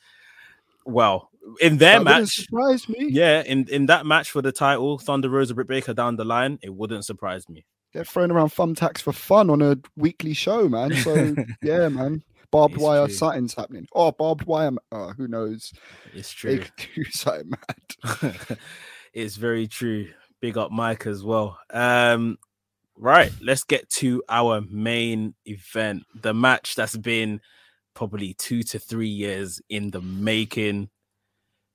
Well, in their That match, surprise me. Yeah, in, in that match for the title, Thunder Rosa Britt Baker down the line, it wouldn't surprise me. They're throwing around thumbtacks for fun on a weekly show, man. So yeah, man. Barbed It's wire true. something's happening. Oh, barbed wire. Oh, who knows? It's true. something mad. it's very true. Big up Mike as well. Um, right, let's get to our main event, the match that's been probably two to three years in the making.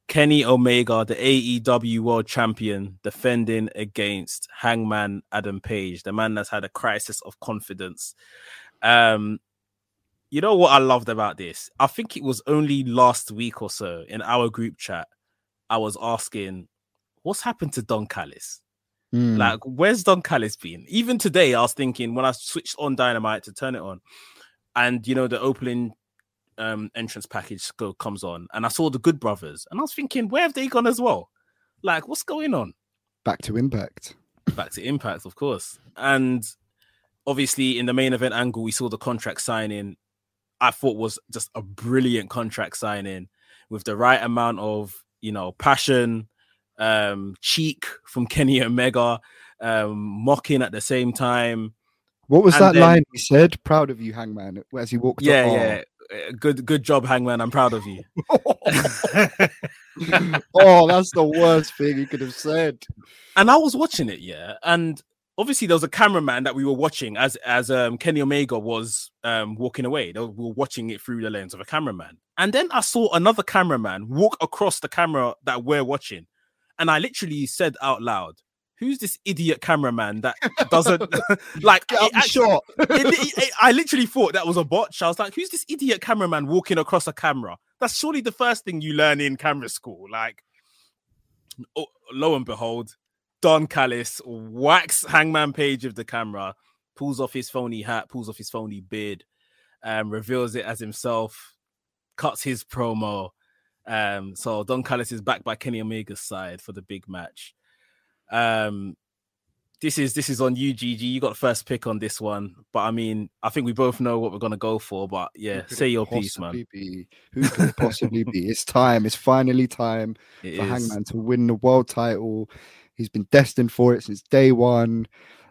Kenny Omega, the AEW World Champion, defending against Hangman Adam Page, the man that's had a crisis of confidence. Um, you know what I loved about this? I think it was only last week or so in our group chat. I was asking, what's happened to Don Callis? Hmm. Like, where's Don Callis been? Even today, I was thinking when I switched on Dynamite to turn it on, and you know the opening um entrance package comes on, and I saw the Good Brothers, and I was thinking, where have they gone as well? Like, what's going on? back to impact. Back to Impact, of course, and obviously in the main event angle, we saw the contract signing. I thought was just a brilliant contract signing with the right amount of you know passion, um, cheek from Kenny Omega, um, mocking at the same time. What was And that then- line he said? Proud of you, Hangman, as he walked. Yeah, up. yeah. Uh, Good, good job, Hangman. I'm proud of you. oh, that's the worst thing he could have said. and I was watching it, yeah, and obviously there was a cameraman that we were watching as as um Kenny Omega was um walking away. They were- We were watching it through the lens of a cameraman, and then I saw another cameraman walk across the camera that we're watching, and I literally said out loud, "Who's this idiot cameraman that doesn't like?" Get it actually- shot. it- it- I literally thought that was a botch. I was like, who's this idiot cameraman walking across a camera? That's surely the first thing you learn in camera school. Like, oh, lo and behold, Don Callis whacks Hangman Page of the camera, pulls off his phony hat, pulls off his phony beard, um, reveals it as himself, cuts his promo. Um, so Don Callis is back by Kenny Omega's side for the big match. Um, this is this is on you, GG. You got first pick on this one, but I mean, I think we both know what we're gonna go for. But yeah, say your piece, man. Be? Who could it possibly be? It's time. It's finally time It for is. Hangman to win the world title. He's been destined for it since day one.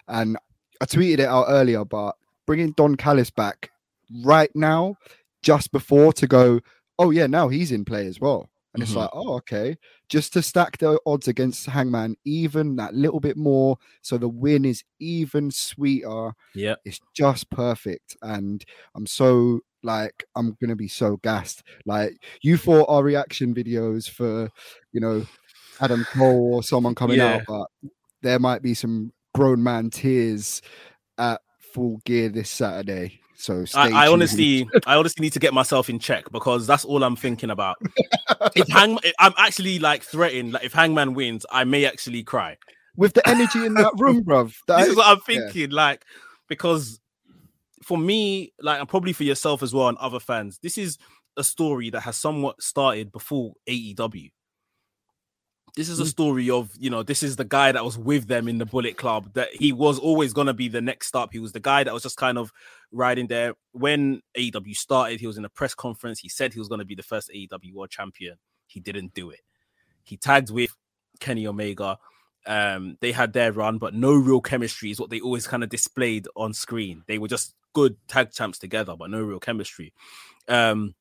And I tweeted it out earlier, but bringing Don Callis back right now, just before to go, oh yeah, now he's in play as well. And it's Mhm. like, oh, okay. Just to stack the odds against Hangman even that little bit more. So the win is even sweeter. Yeah. It's just perfect. And I'm so like, I'm going to be so gassed. Like, you thought our reaction videos for, you know, Adam Cole or someone coming Yeah. out, but there might be some grown man tears at full gear this Saturday. So I, I honestly, I honestly need to get myself in check because that's all I'm thinking about. if Hang, I'm actually like threatened. Like if Hangman wins, I may actually cry. with the energy in that room, bruv. That this is- is what I'm yeah. thinking. Like because for me, like and probably for yourself as well and other fans, this is a story that has somewhat started before AEW. This is a Mm. story of, you know, this is the guy that was with them in the Bullet Club, that he was always going to be the next stop. He was the guy that was just kind of riding there. When AEW started, he was in a press conference. He said he was going to be the first AEW world champion. He didn't do it. He tagged with Kenny Omega. Um, they had their run, but no real chemistry is what they always kind of displayed on screen. They were just good tag champs together, but no real chemistry. Um,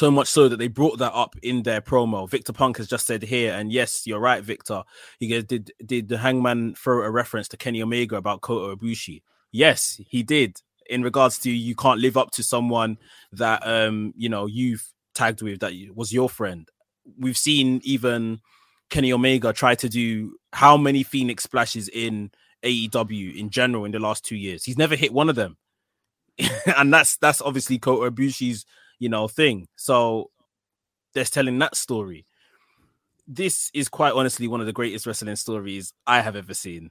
so much so that they brought that up in their promo. Victor Punk has just said here, and yes, you're right, Victor. He goes, did did the Hangman throw a reference to Kenny Omega about Kota Ibushi? Yes, he did. In regards to you can't live up to someone that um you know you've tagged with that was your friend. We've seen even Kenny Omega try to do how many Phoenix splashes in AEW in general in the last two years. He's never hit one of them, and that's that's obviously Kota Ibushi's you know thing. So they're telling that story. This is quite honestly one of the greatest wrestling stories I have ever seen.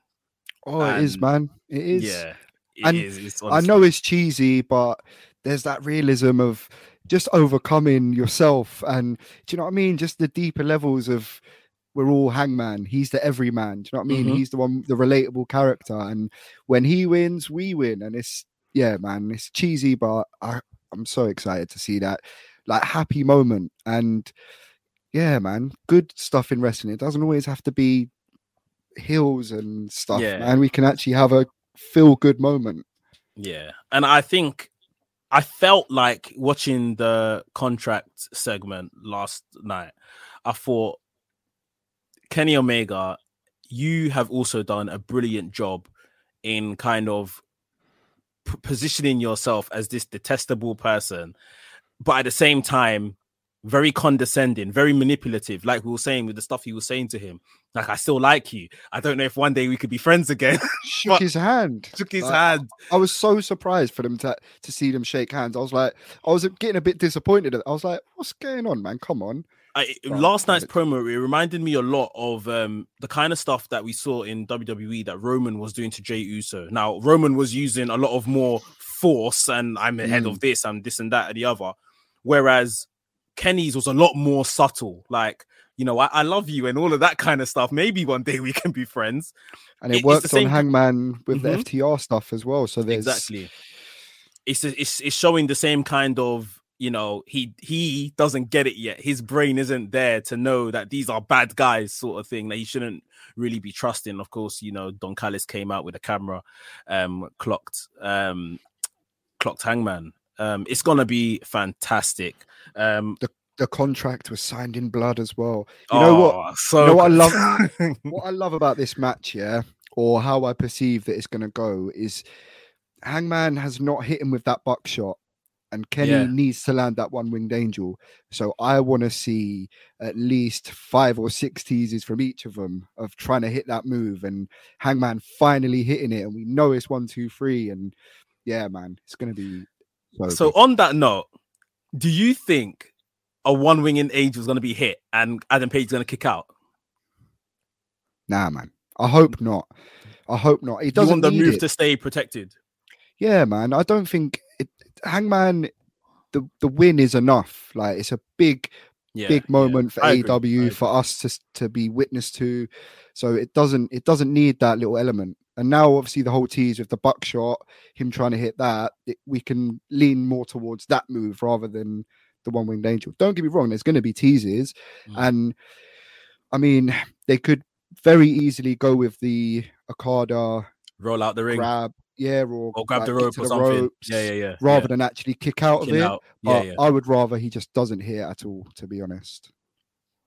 oh, it is, man. It is. Yeah, it And is. I know it's cheesy, but there's that realism of just overcoming yourself, and do you know what I mean? Just the deeper levels of we're all Hangman. He's the everyman. Do you know what I mean? Mhm. He's the one, the relatable character, and when he wins, we win, and it's yeah, man. It's cheesy, but I, I'm so excited to see that like happy moment, and yeah, man, good stuff in wrestling. It doesn't always have to be heels and stuff, Yeah. man. We can actually have a feel good moment. Yeah, and I think I felt like watching the contract segment last night. I thought Kenny Omega, you have also done a brilliant job in kind of p- positioning yourself as this detestable person, but at the same time, very condescending, very manipulative. Like we were saying with the stuff he was saying to him, like I still like you. I don't know if one day we could be friends again. Shook his hand. Took his Like, hand. I was so surprised for them to to see them shake hands. I was like, I was getting a bit disappointed. I was like, what's going on, man? Come on. I, last night's promo it reminded me a lot of um, the kind of stuff that we saw in WWE that Roman was doing to Jey Uso. Now Roman was using a lot of more force, and I'm ahead Mm. of this, and this and that and the other, whereas Kenny's was a lot more subtle. Like you know, I, I love you and all of that kind of stuff. Maybe one day we can be friends. And It- it, worked on Hangman with Mhm. the FTR stuff as well. So there's Exactly. It's, it's it's showing the same kind of you know he he doesn't get it yet. His brain isn't there to know that these are bad guys, sort of thing that he shouldn't really be trusting. Of course, you know Don Callis came out with a camera, um, clocked um, clocked Hangman. Um, it's gonna be fantastic. Um, the contract was signed in blood as well. You know what? oh, So You know what I love What I love about this match, yeah, or how I perceive that it's going to go is Hangman has not hit him with that buckshot. And Kenny Yeah. needs to land that one winged angel. So I want to see at least five or six teases from each of them of trying to hit that move and Hangman finally hitting it. And we know it's one, two, three. And yeah, man, it's going to be so. So on that note, do you think a one winged angel is going to be hit and Adam Page is going to kick out? nah, man. I hope not. I hope not. He doesn't want the move it. to stay protected? Yeah, man. I don't think Hangman. The the win is enough. Like it's a big Yeah, big yeah. moment for agree, AEW agree. for us to to be witness to. So it doesn't it doesn't need that little element. And now obviously the whole tease with the buckshot, him trying to hit that, it, we can lean more towards that move rather than the one winged angel. Don't get me wrong. There's going to be teases, Mm. and I mean they could very easily go with the Okada Roll out the ring. grab. Yeah, or, or grab like, the rope or the something. ropes, yeah, yeah, yeah. rather yeah. than actually kick out of it. out. Yeah, But yeah. I would rather he just doesn't hit at all, to be honest.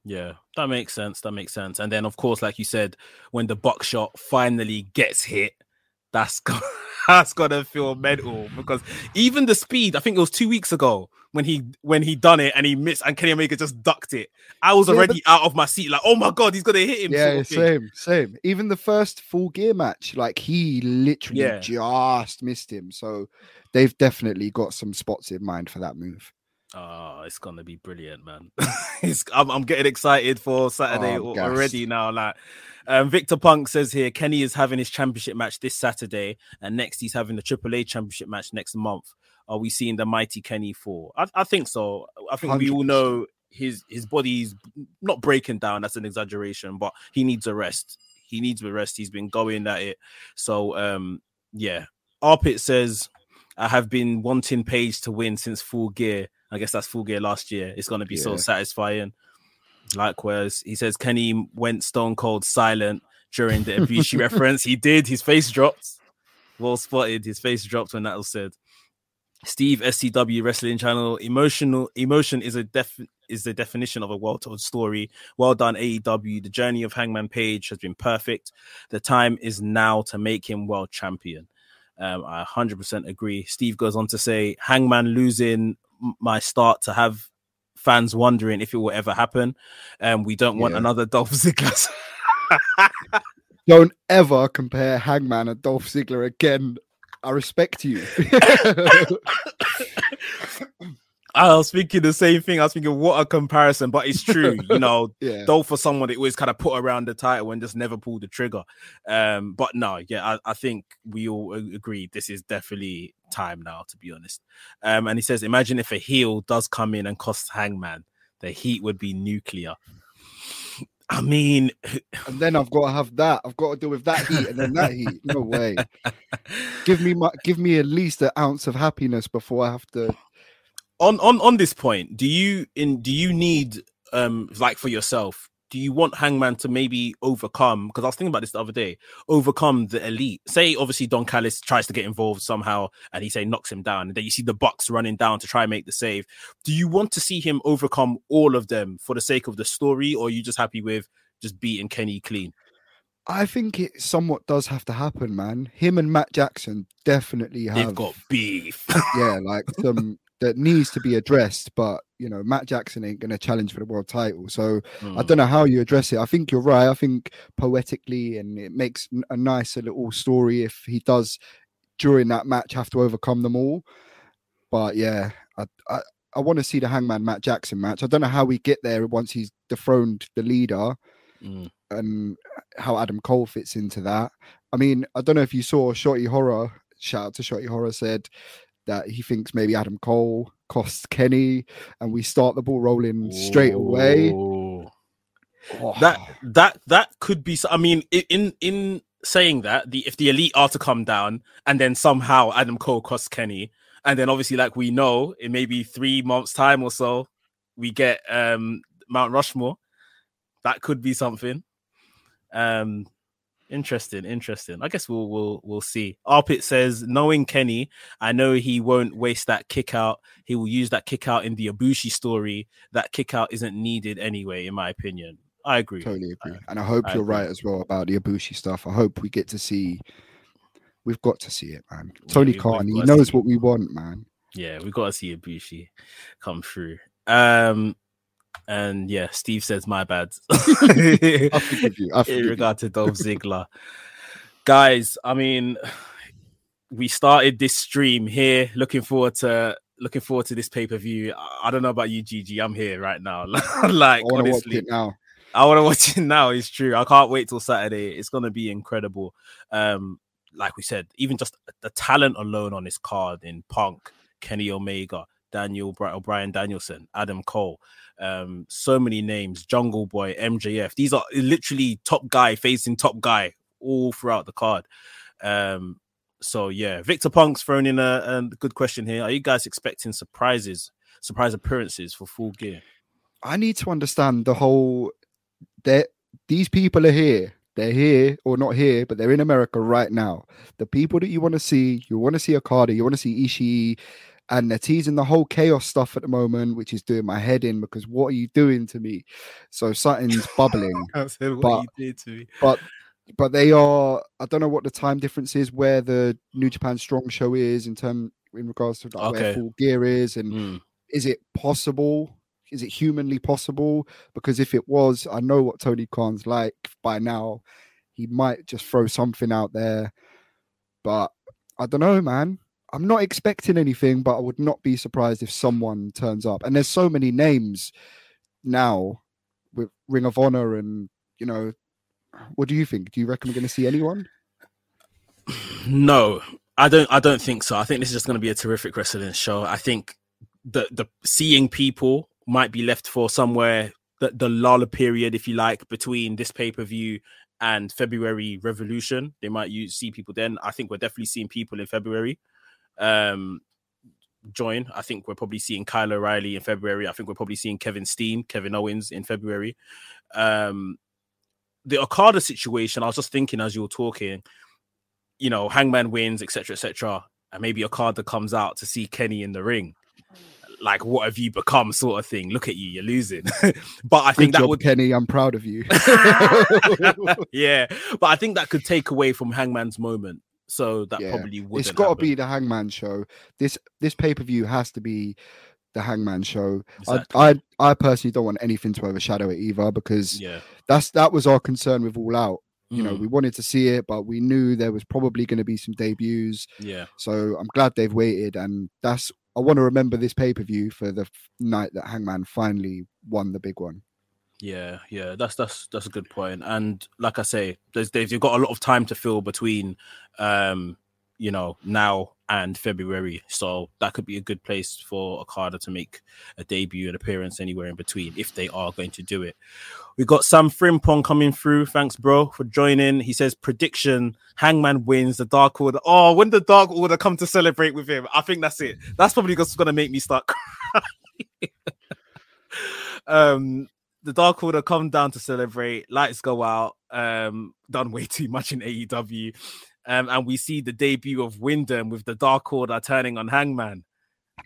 Yeah, that makes sense. That makes sense. And then, of course, like you said, when the buckshot finally gets hit, that's that's gonna feel mental because even the speed. I think it was two weeks ago when he when he done it and he missed and Kenny Omega just ducked it. I was Yeah, already out of my seat, like, oh my god, he's gonna hit him. Yeah, same, same. Even the first full gear match, like he literally Yeah. just missed him. So they've definitely got some spots in mind for that move. Oh, it's gonna be brilliant, man. I'm, I'm getting excited for Saturday Oh, al- gassed. already now. Like, um, Victor Punk says here, Kenny is having his championship match this Saturday, and next he's having the AAA championship match next month. Are we seeing the mighty Kenny fall? I, I think so. I think we all know his his body's not breaking down. That's an exaggeration, but he needs a rest. He needs a rest. He's been going at it. So, um, yeah. Arpit says, I have been wanting Page to win since Full Gear. I guess that's Full Gear last year. It's going to be so satisfying. Likewise, he says Kenny went stone cold silent during the Ibushi reference. He did. His face dropped. Well spotted. His face dropped when that was said. Steve SCW Wrestling Channel. Emotional emotion is a def is the definition of a well told story. Well done, AEW. The journey of Hangman Page has been perfect. The time is now to make him world champion. Um, I 100% agree. Steve goes on to say, Hangman losing my start to have fans wondering if it will ever happen. Um, we don't want Yeah. another Dolph Ziggler. Don't ever compare Hangman and Dolph Ziggler again. I respect you. I was thinking the same thing. I was thinking, what a comparison, but it's true. You know, yeah. Dolph for someone that always kind of put around the title and just never pulled the trigger. Um, but no, yeah, I, I think we all agree this is definitely time now, to be honest. Um, and he says, imagine if a heel does come in and cost Hangman, the heat would be nuclear. I mean, And then I've got to have that. I've got to deal with that heat and then that heat. No way. Give me my give me at least an ounce of happiness before I have to on on on this point, do you in do you need um like for yourself? Do you want Hangman to maybe overcome? Because I was thinking about this the other day. Overcome the elite. Say obviously Don Callis tries to get involved somehow, and he say knocks him down, and then you see the Bucks running down to try and make the save. Do you want to see him overcome all of them for the sake of the story, or are you just happy with just beating Kenny clean? I think it somewhat does have to happen, man. Him and Matt Jackson definitely have They've got beef. yeah, like some that needs to be addressed. But you know, Matt Jackson ain't gonna challenge for the world title. So I Mm. don't know how you address it. I think you're right. I think poetically, and it makes a nicer little story if he does during that match have to overcome them all. But yeah, I I, I want to see the Hangman Matt Jackson match. I don't know how we get there once he's dethroned the leader Mm. and how Adam Cole fits into that. I mean, I don't know if you saw Shorty Horror. Shout out to Shorty Horror said that he thinks maybe Adam Cole costs Kenny, and we start the ball rolling straight away. Oh, that that that could be. I mean, in in saying that, the if the elite are to come down, and then somehow Adam Cole costs Kenny, and then obviously, like we know, in maybe three months' time or so, we get um Mount Rushmore. That could be something. Um, interesting, interesting. I guess we'll we'll we'll see. Arpit says, knowing Kenny, I know he won't waste that kick out. He will use that kick out in the Ibushi story. That kick out isn't needed anyway, in my opinion. I agree. totally agree, and I hope I you're agree. right as well about the Ibushi stuff. I hope we get to see. We've got to see it, man. Tony we've Khan, he knows what we want, man. Yeah, we've got to see Ibushi come through. Um, and yeah, Steve says my bad. I forgive you. I in forgive regard to Dolph Ziggler. Guys, I mean, we started this stream here. Looking forward to looking forward to this pay per view. I don't know about you, GG. I'm here right now. like I want to watch honestly, it now. I want to watch it now. It's true. I can't wait till Saturday. It's gonna be incredible. Um, like we said, even just the talent alone on this card in Punk, Kenny Omega, Daniel Bri- O'Brien Danielson, Adam Cole, um, so many names, Jungle Boy, MJF. These are literally top guy facing top guy all throughout the card. Um, so yeah, Victor Punk's thrown in a, a good question here. Are you guys expecting surprises, surprise appearances for Full Gear? I need to understand the whole that these people are here. They're here or not here, but they're in America right now. The people that you want to see, you want to see a Okada, you want to see Ishii, and they're teasing the whole chaos stuff at the moment, which is doing my head in because what are you doing to me? So something's bubbling. but, but but they are I don't know what the time difference is where the New Japan Strong show is in term in regards to like Okay. where full gear is and Mm. is it possible? Is it humanly possible? Because if it was, I know what Tony Khan's like by now. He might just throw something out there. But I don't know, man. I'm not expecting anything, but I would not be surprised if someone turns up. And there's so many names now with Ring of Honor and you know, what do you think? Do you reckon we're gonna see anyone? No, I don't. I don't think so. I think this is just going to be a terrific wrestling show. I think the the seeing people might be left for somewhere the the lull period, if you like, between this pay per view and February Revolution. They might use see people then. I think we're definitely seeing people in February. Um, join. I think we're probably seeing Kyle O'Reilly in February. I think we're probably seeing Kevin Steen, Kevin Owens in February. Um, the Okada situation, I was just thinking as you were talking, you know, Hangman wins, etc., etc., and maybe Okada comes out to see Kenny in the ring. Like, what have you become, sort of thing? Look at you, you're losing. but I Good think that job, would, Kenny. I'm proud of you. yeah. But I think that could take away from Hangman's moment. So that Yeah. probably would. it's got to be the Hangman show. This this pay per view has to be the Hangman show. Exactly. I, I I personally don't want anything to overshadow it either because yeah. that's that was our concern with All Out. You know, Mm, we wanted to see it, but we knew there was probably going to be some debuts. yeah. So I'm glad they've waited, and that's I want to remember this pay per view for the f- night that Hangman finally won the big one. Yeah, yeah, that's that's that's a good point. And like I say, there's they've you've got a lot of time to fill between um, you know, now and February. So that could be a good place for Okada to make a debut and appearance anywhere in between if they are going to do it. We got Sam Frimpong coming through. Thanks, bro, for joining. He says prediction: Hangman wins the Dark Order. Oh, when the Dark Order come to celebrate with him, I think that's it. That's probably just gonna make me start um the Dark Order come down to celebrate, lights go out, um, done way too much in AEW. Um, and we see the debut of Windham with the Dark Order turning on Hangman.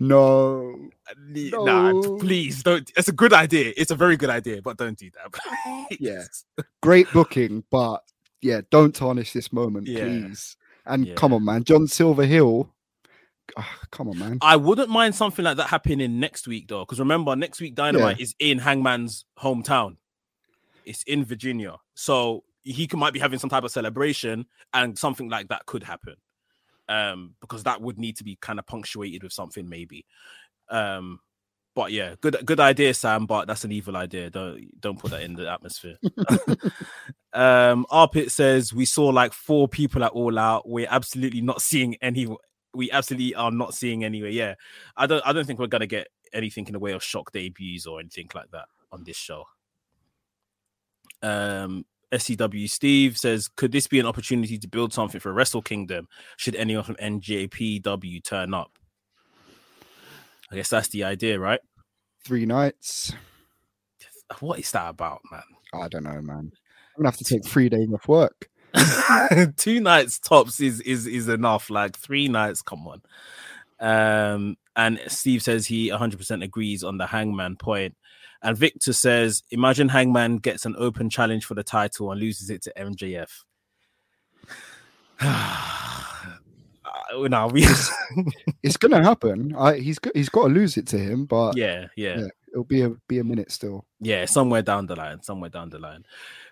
No, Le- Nah, No. please don't. It's a good idea. It's a very good idea, but don't do that. Yeah. great booking, but yeah, don't tarnish this moment, Yeah. please. And Yeah. come on, man, John Silverhill. Ah, come on, man. I wouldn't mind something like that happening next week, though, because remember, next week Dynamite is in Hangman's hometown. It's in Virginia, so he could, might be having some type of celebration, and something like that could happen. Um, because that would need to be kind of punctuated with something, maybe. Um, but yeah, good good idea, Sam. But that's an evil idea. Don't don't put that in the atmosphere. um, Arpit says we saw like four people at All Out. We're absolutely not seeing any. We absolutely are not seeing anywhere. Yeah, I don't. I don't think we're gonna get anything in the way of shock debuts or anything like that on this show. Um, SCW Steve says, could this be an opportunity to build something for Wrestle Kingdom? Should anyone from NJPW turn up? I guess that's the idea, right? Three nights. What is that about, man? I don't know, man. I'm gonna have to take three days off work. two nights tops is is is enough. Like three nights, come on. Um, and Steve says he 100% agrees on the Hangman point. And Victor says, imagine Hangman gets an open challenge for the title and loses it to MJF. uh, we, It's gonna happen. I, he's got he's got to lose it to him, but yeah, yeah, Yeah. it'll be a be a minute still. yeah, somewhere down the line, somewhere down the line.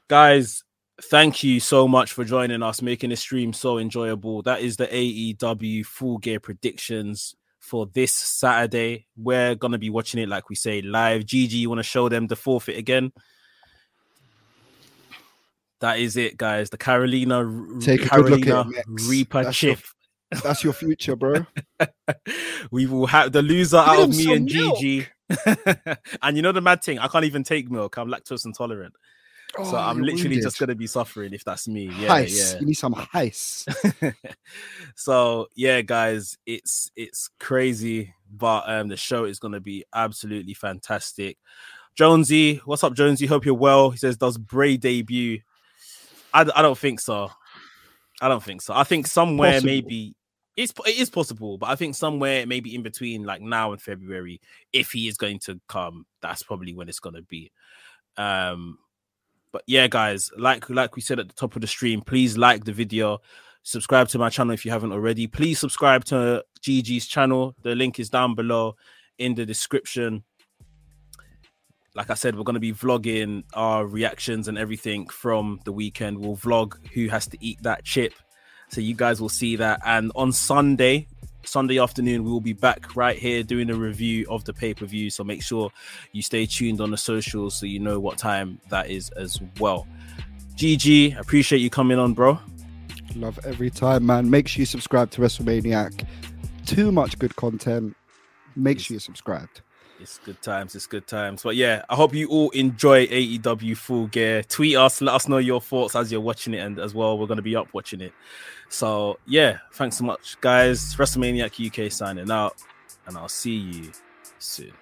Guys, thank you so much for joining us, making this stream so enjoyable. That is the AEW full gear predictions for this Saturday. We're gonna be watching it, like we say, live. GG, you want to show them the forfeit again? That is it, guys. The Carolina Take a good look at Carolina Reaper That's your- chip. That's your future, bro. we will have the loser out of me and milk. GG. and you know the mad thing, I can't even take milk. I'm lactose intolerant. So Oh, I'm you're literally just gonna be suffering if that's me. Yeah, Heist. You need some heist. so yeah, guys, it's it's crazy, but um the show is gonna be absolutely fantastic. Jonesy, what's up, Jonesy? Hope you're well. He says, Does Bray debut? I, I don't think so. I don't think so. I think somewhere Possible. maybe it's it is possible, but I think somewhere maybe in between like now and February, if he is going to come, that's probably when it's gonna be. Um, but yeah, guys, like like we said at the top of the stream, please like the video, subscribe to my channel if you haven't already. Please subscribe to GG's channel. The link is down below in the description. Like I said, we're going to be vlogging our reactions and everything from the weekend. We'll vlog who has to eat that chip. So you guys will see that. And on Sunday, Sunday afternoon, we will be back right here doing a review of the pay per view. So make sure you stay tuned on the socials so you know what time that is as well. GG, appreciate you coming on, bro. Love every time, man. Make sure you subscribe to WrestleManiac. Too much good content. Make sure you're subscribed. It's good times. It's good times. But yeah, I hope you all enjoy AEW Full Gear. Tweet us, let us know your thoughts as you're watching it, and as well, we're going to be up watching it. So yeah, thanks so much, guys. WrestleManiac UK signing out, and I'll see you soon.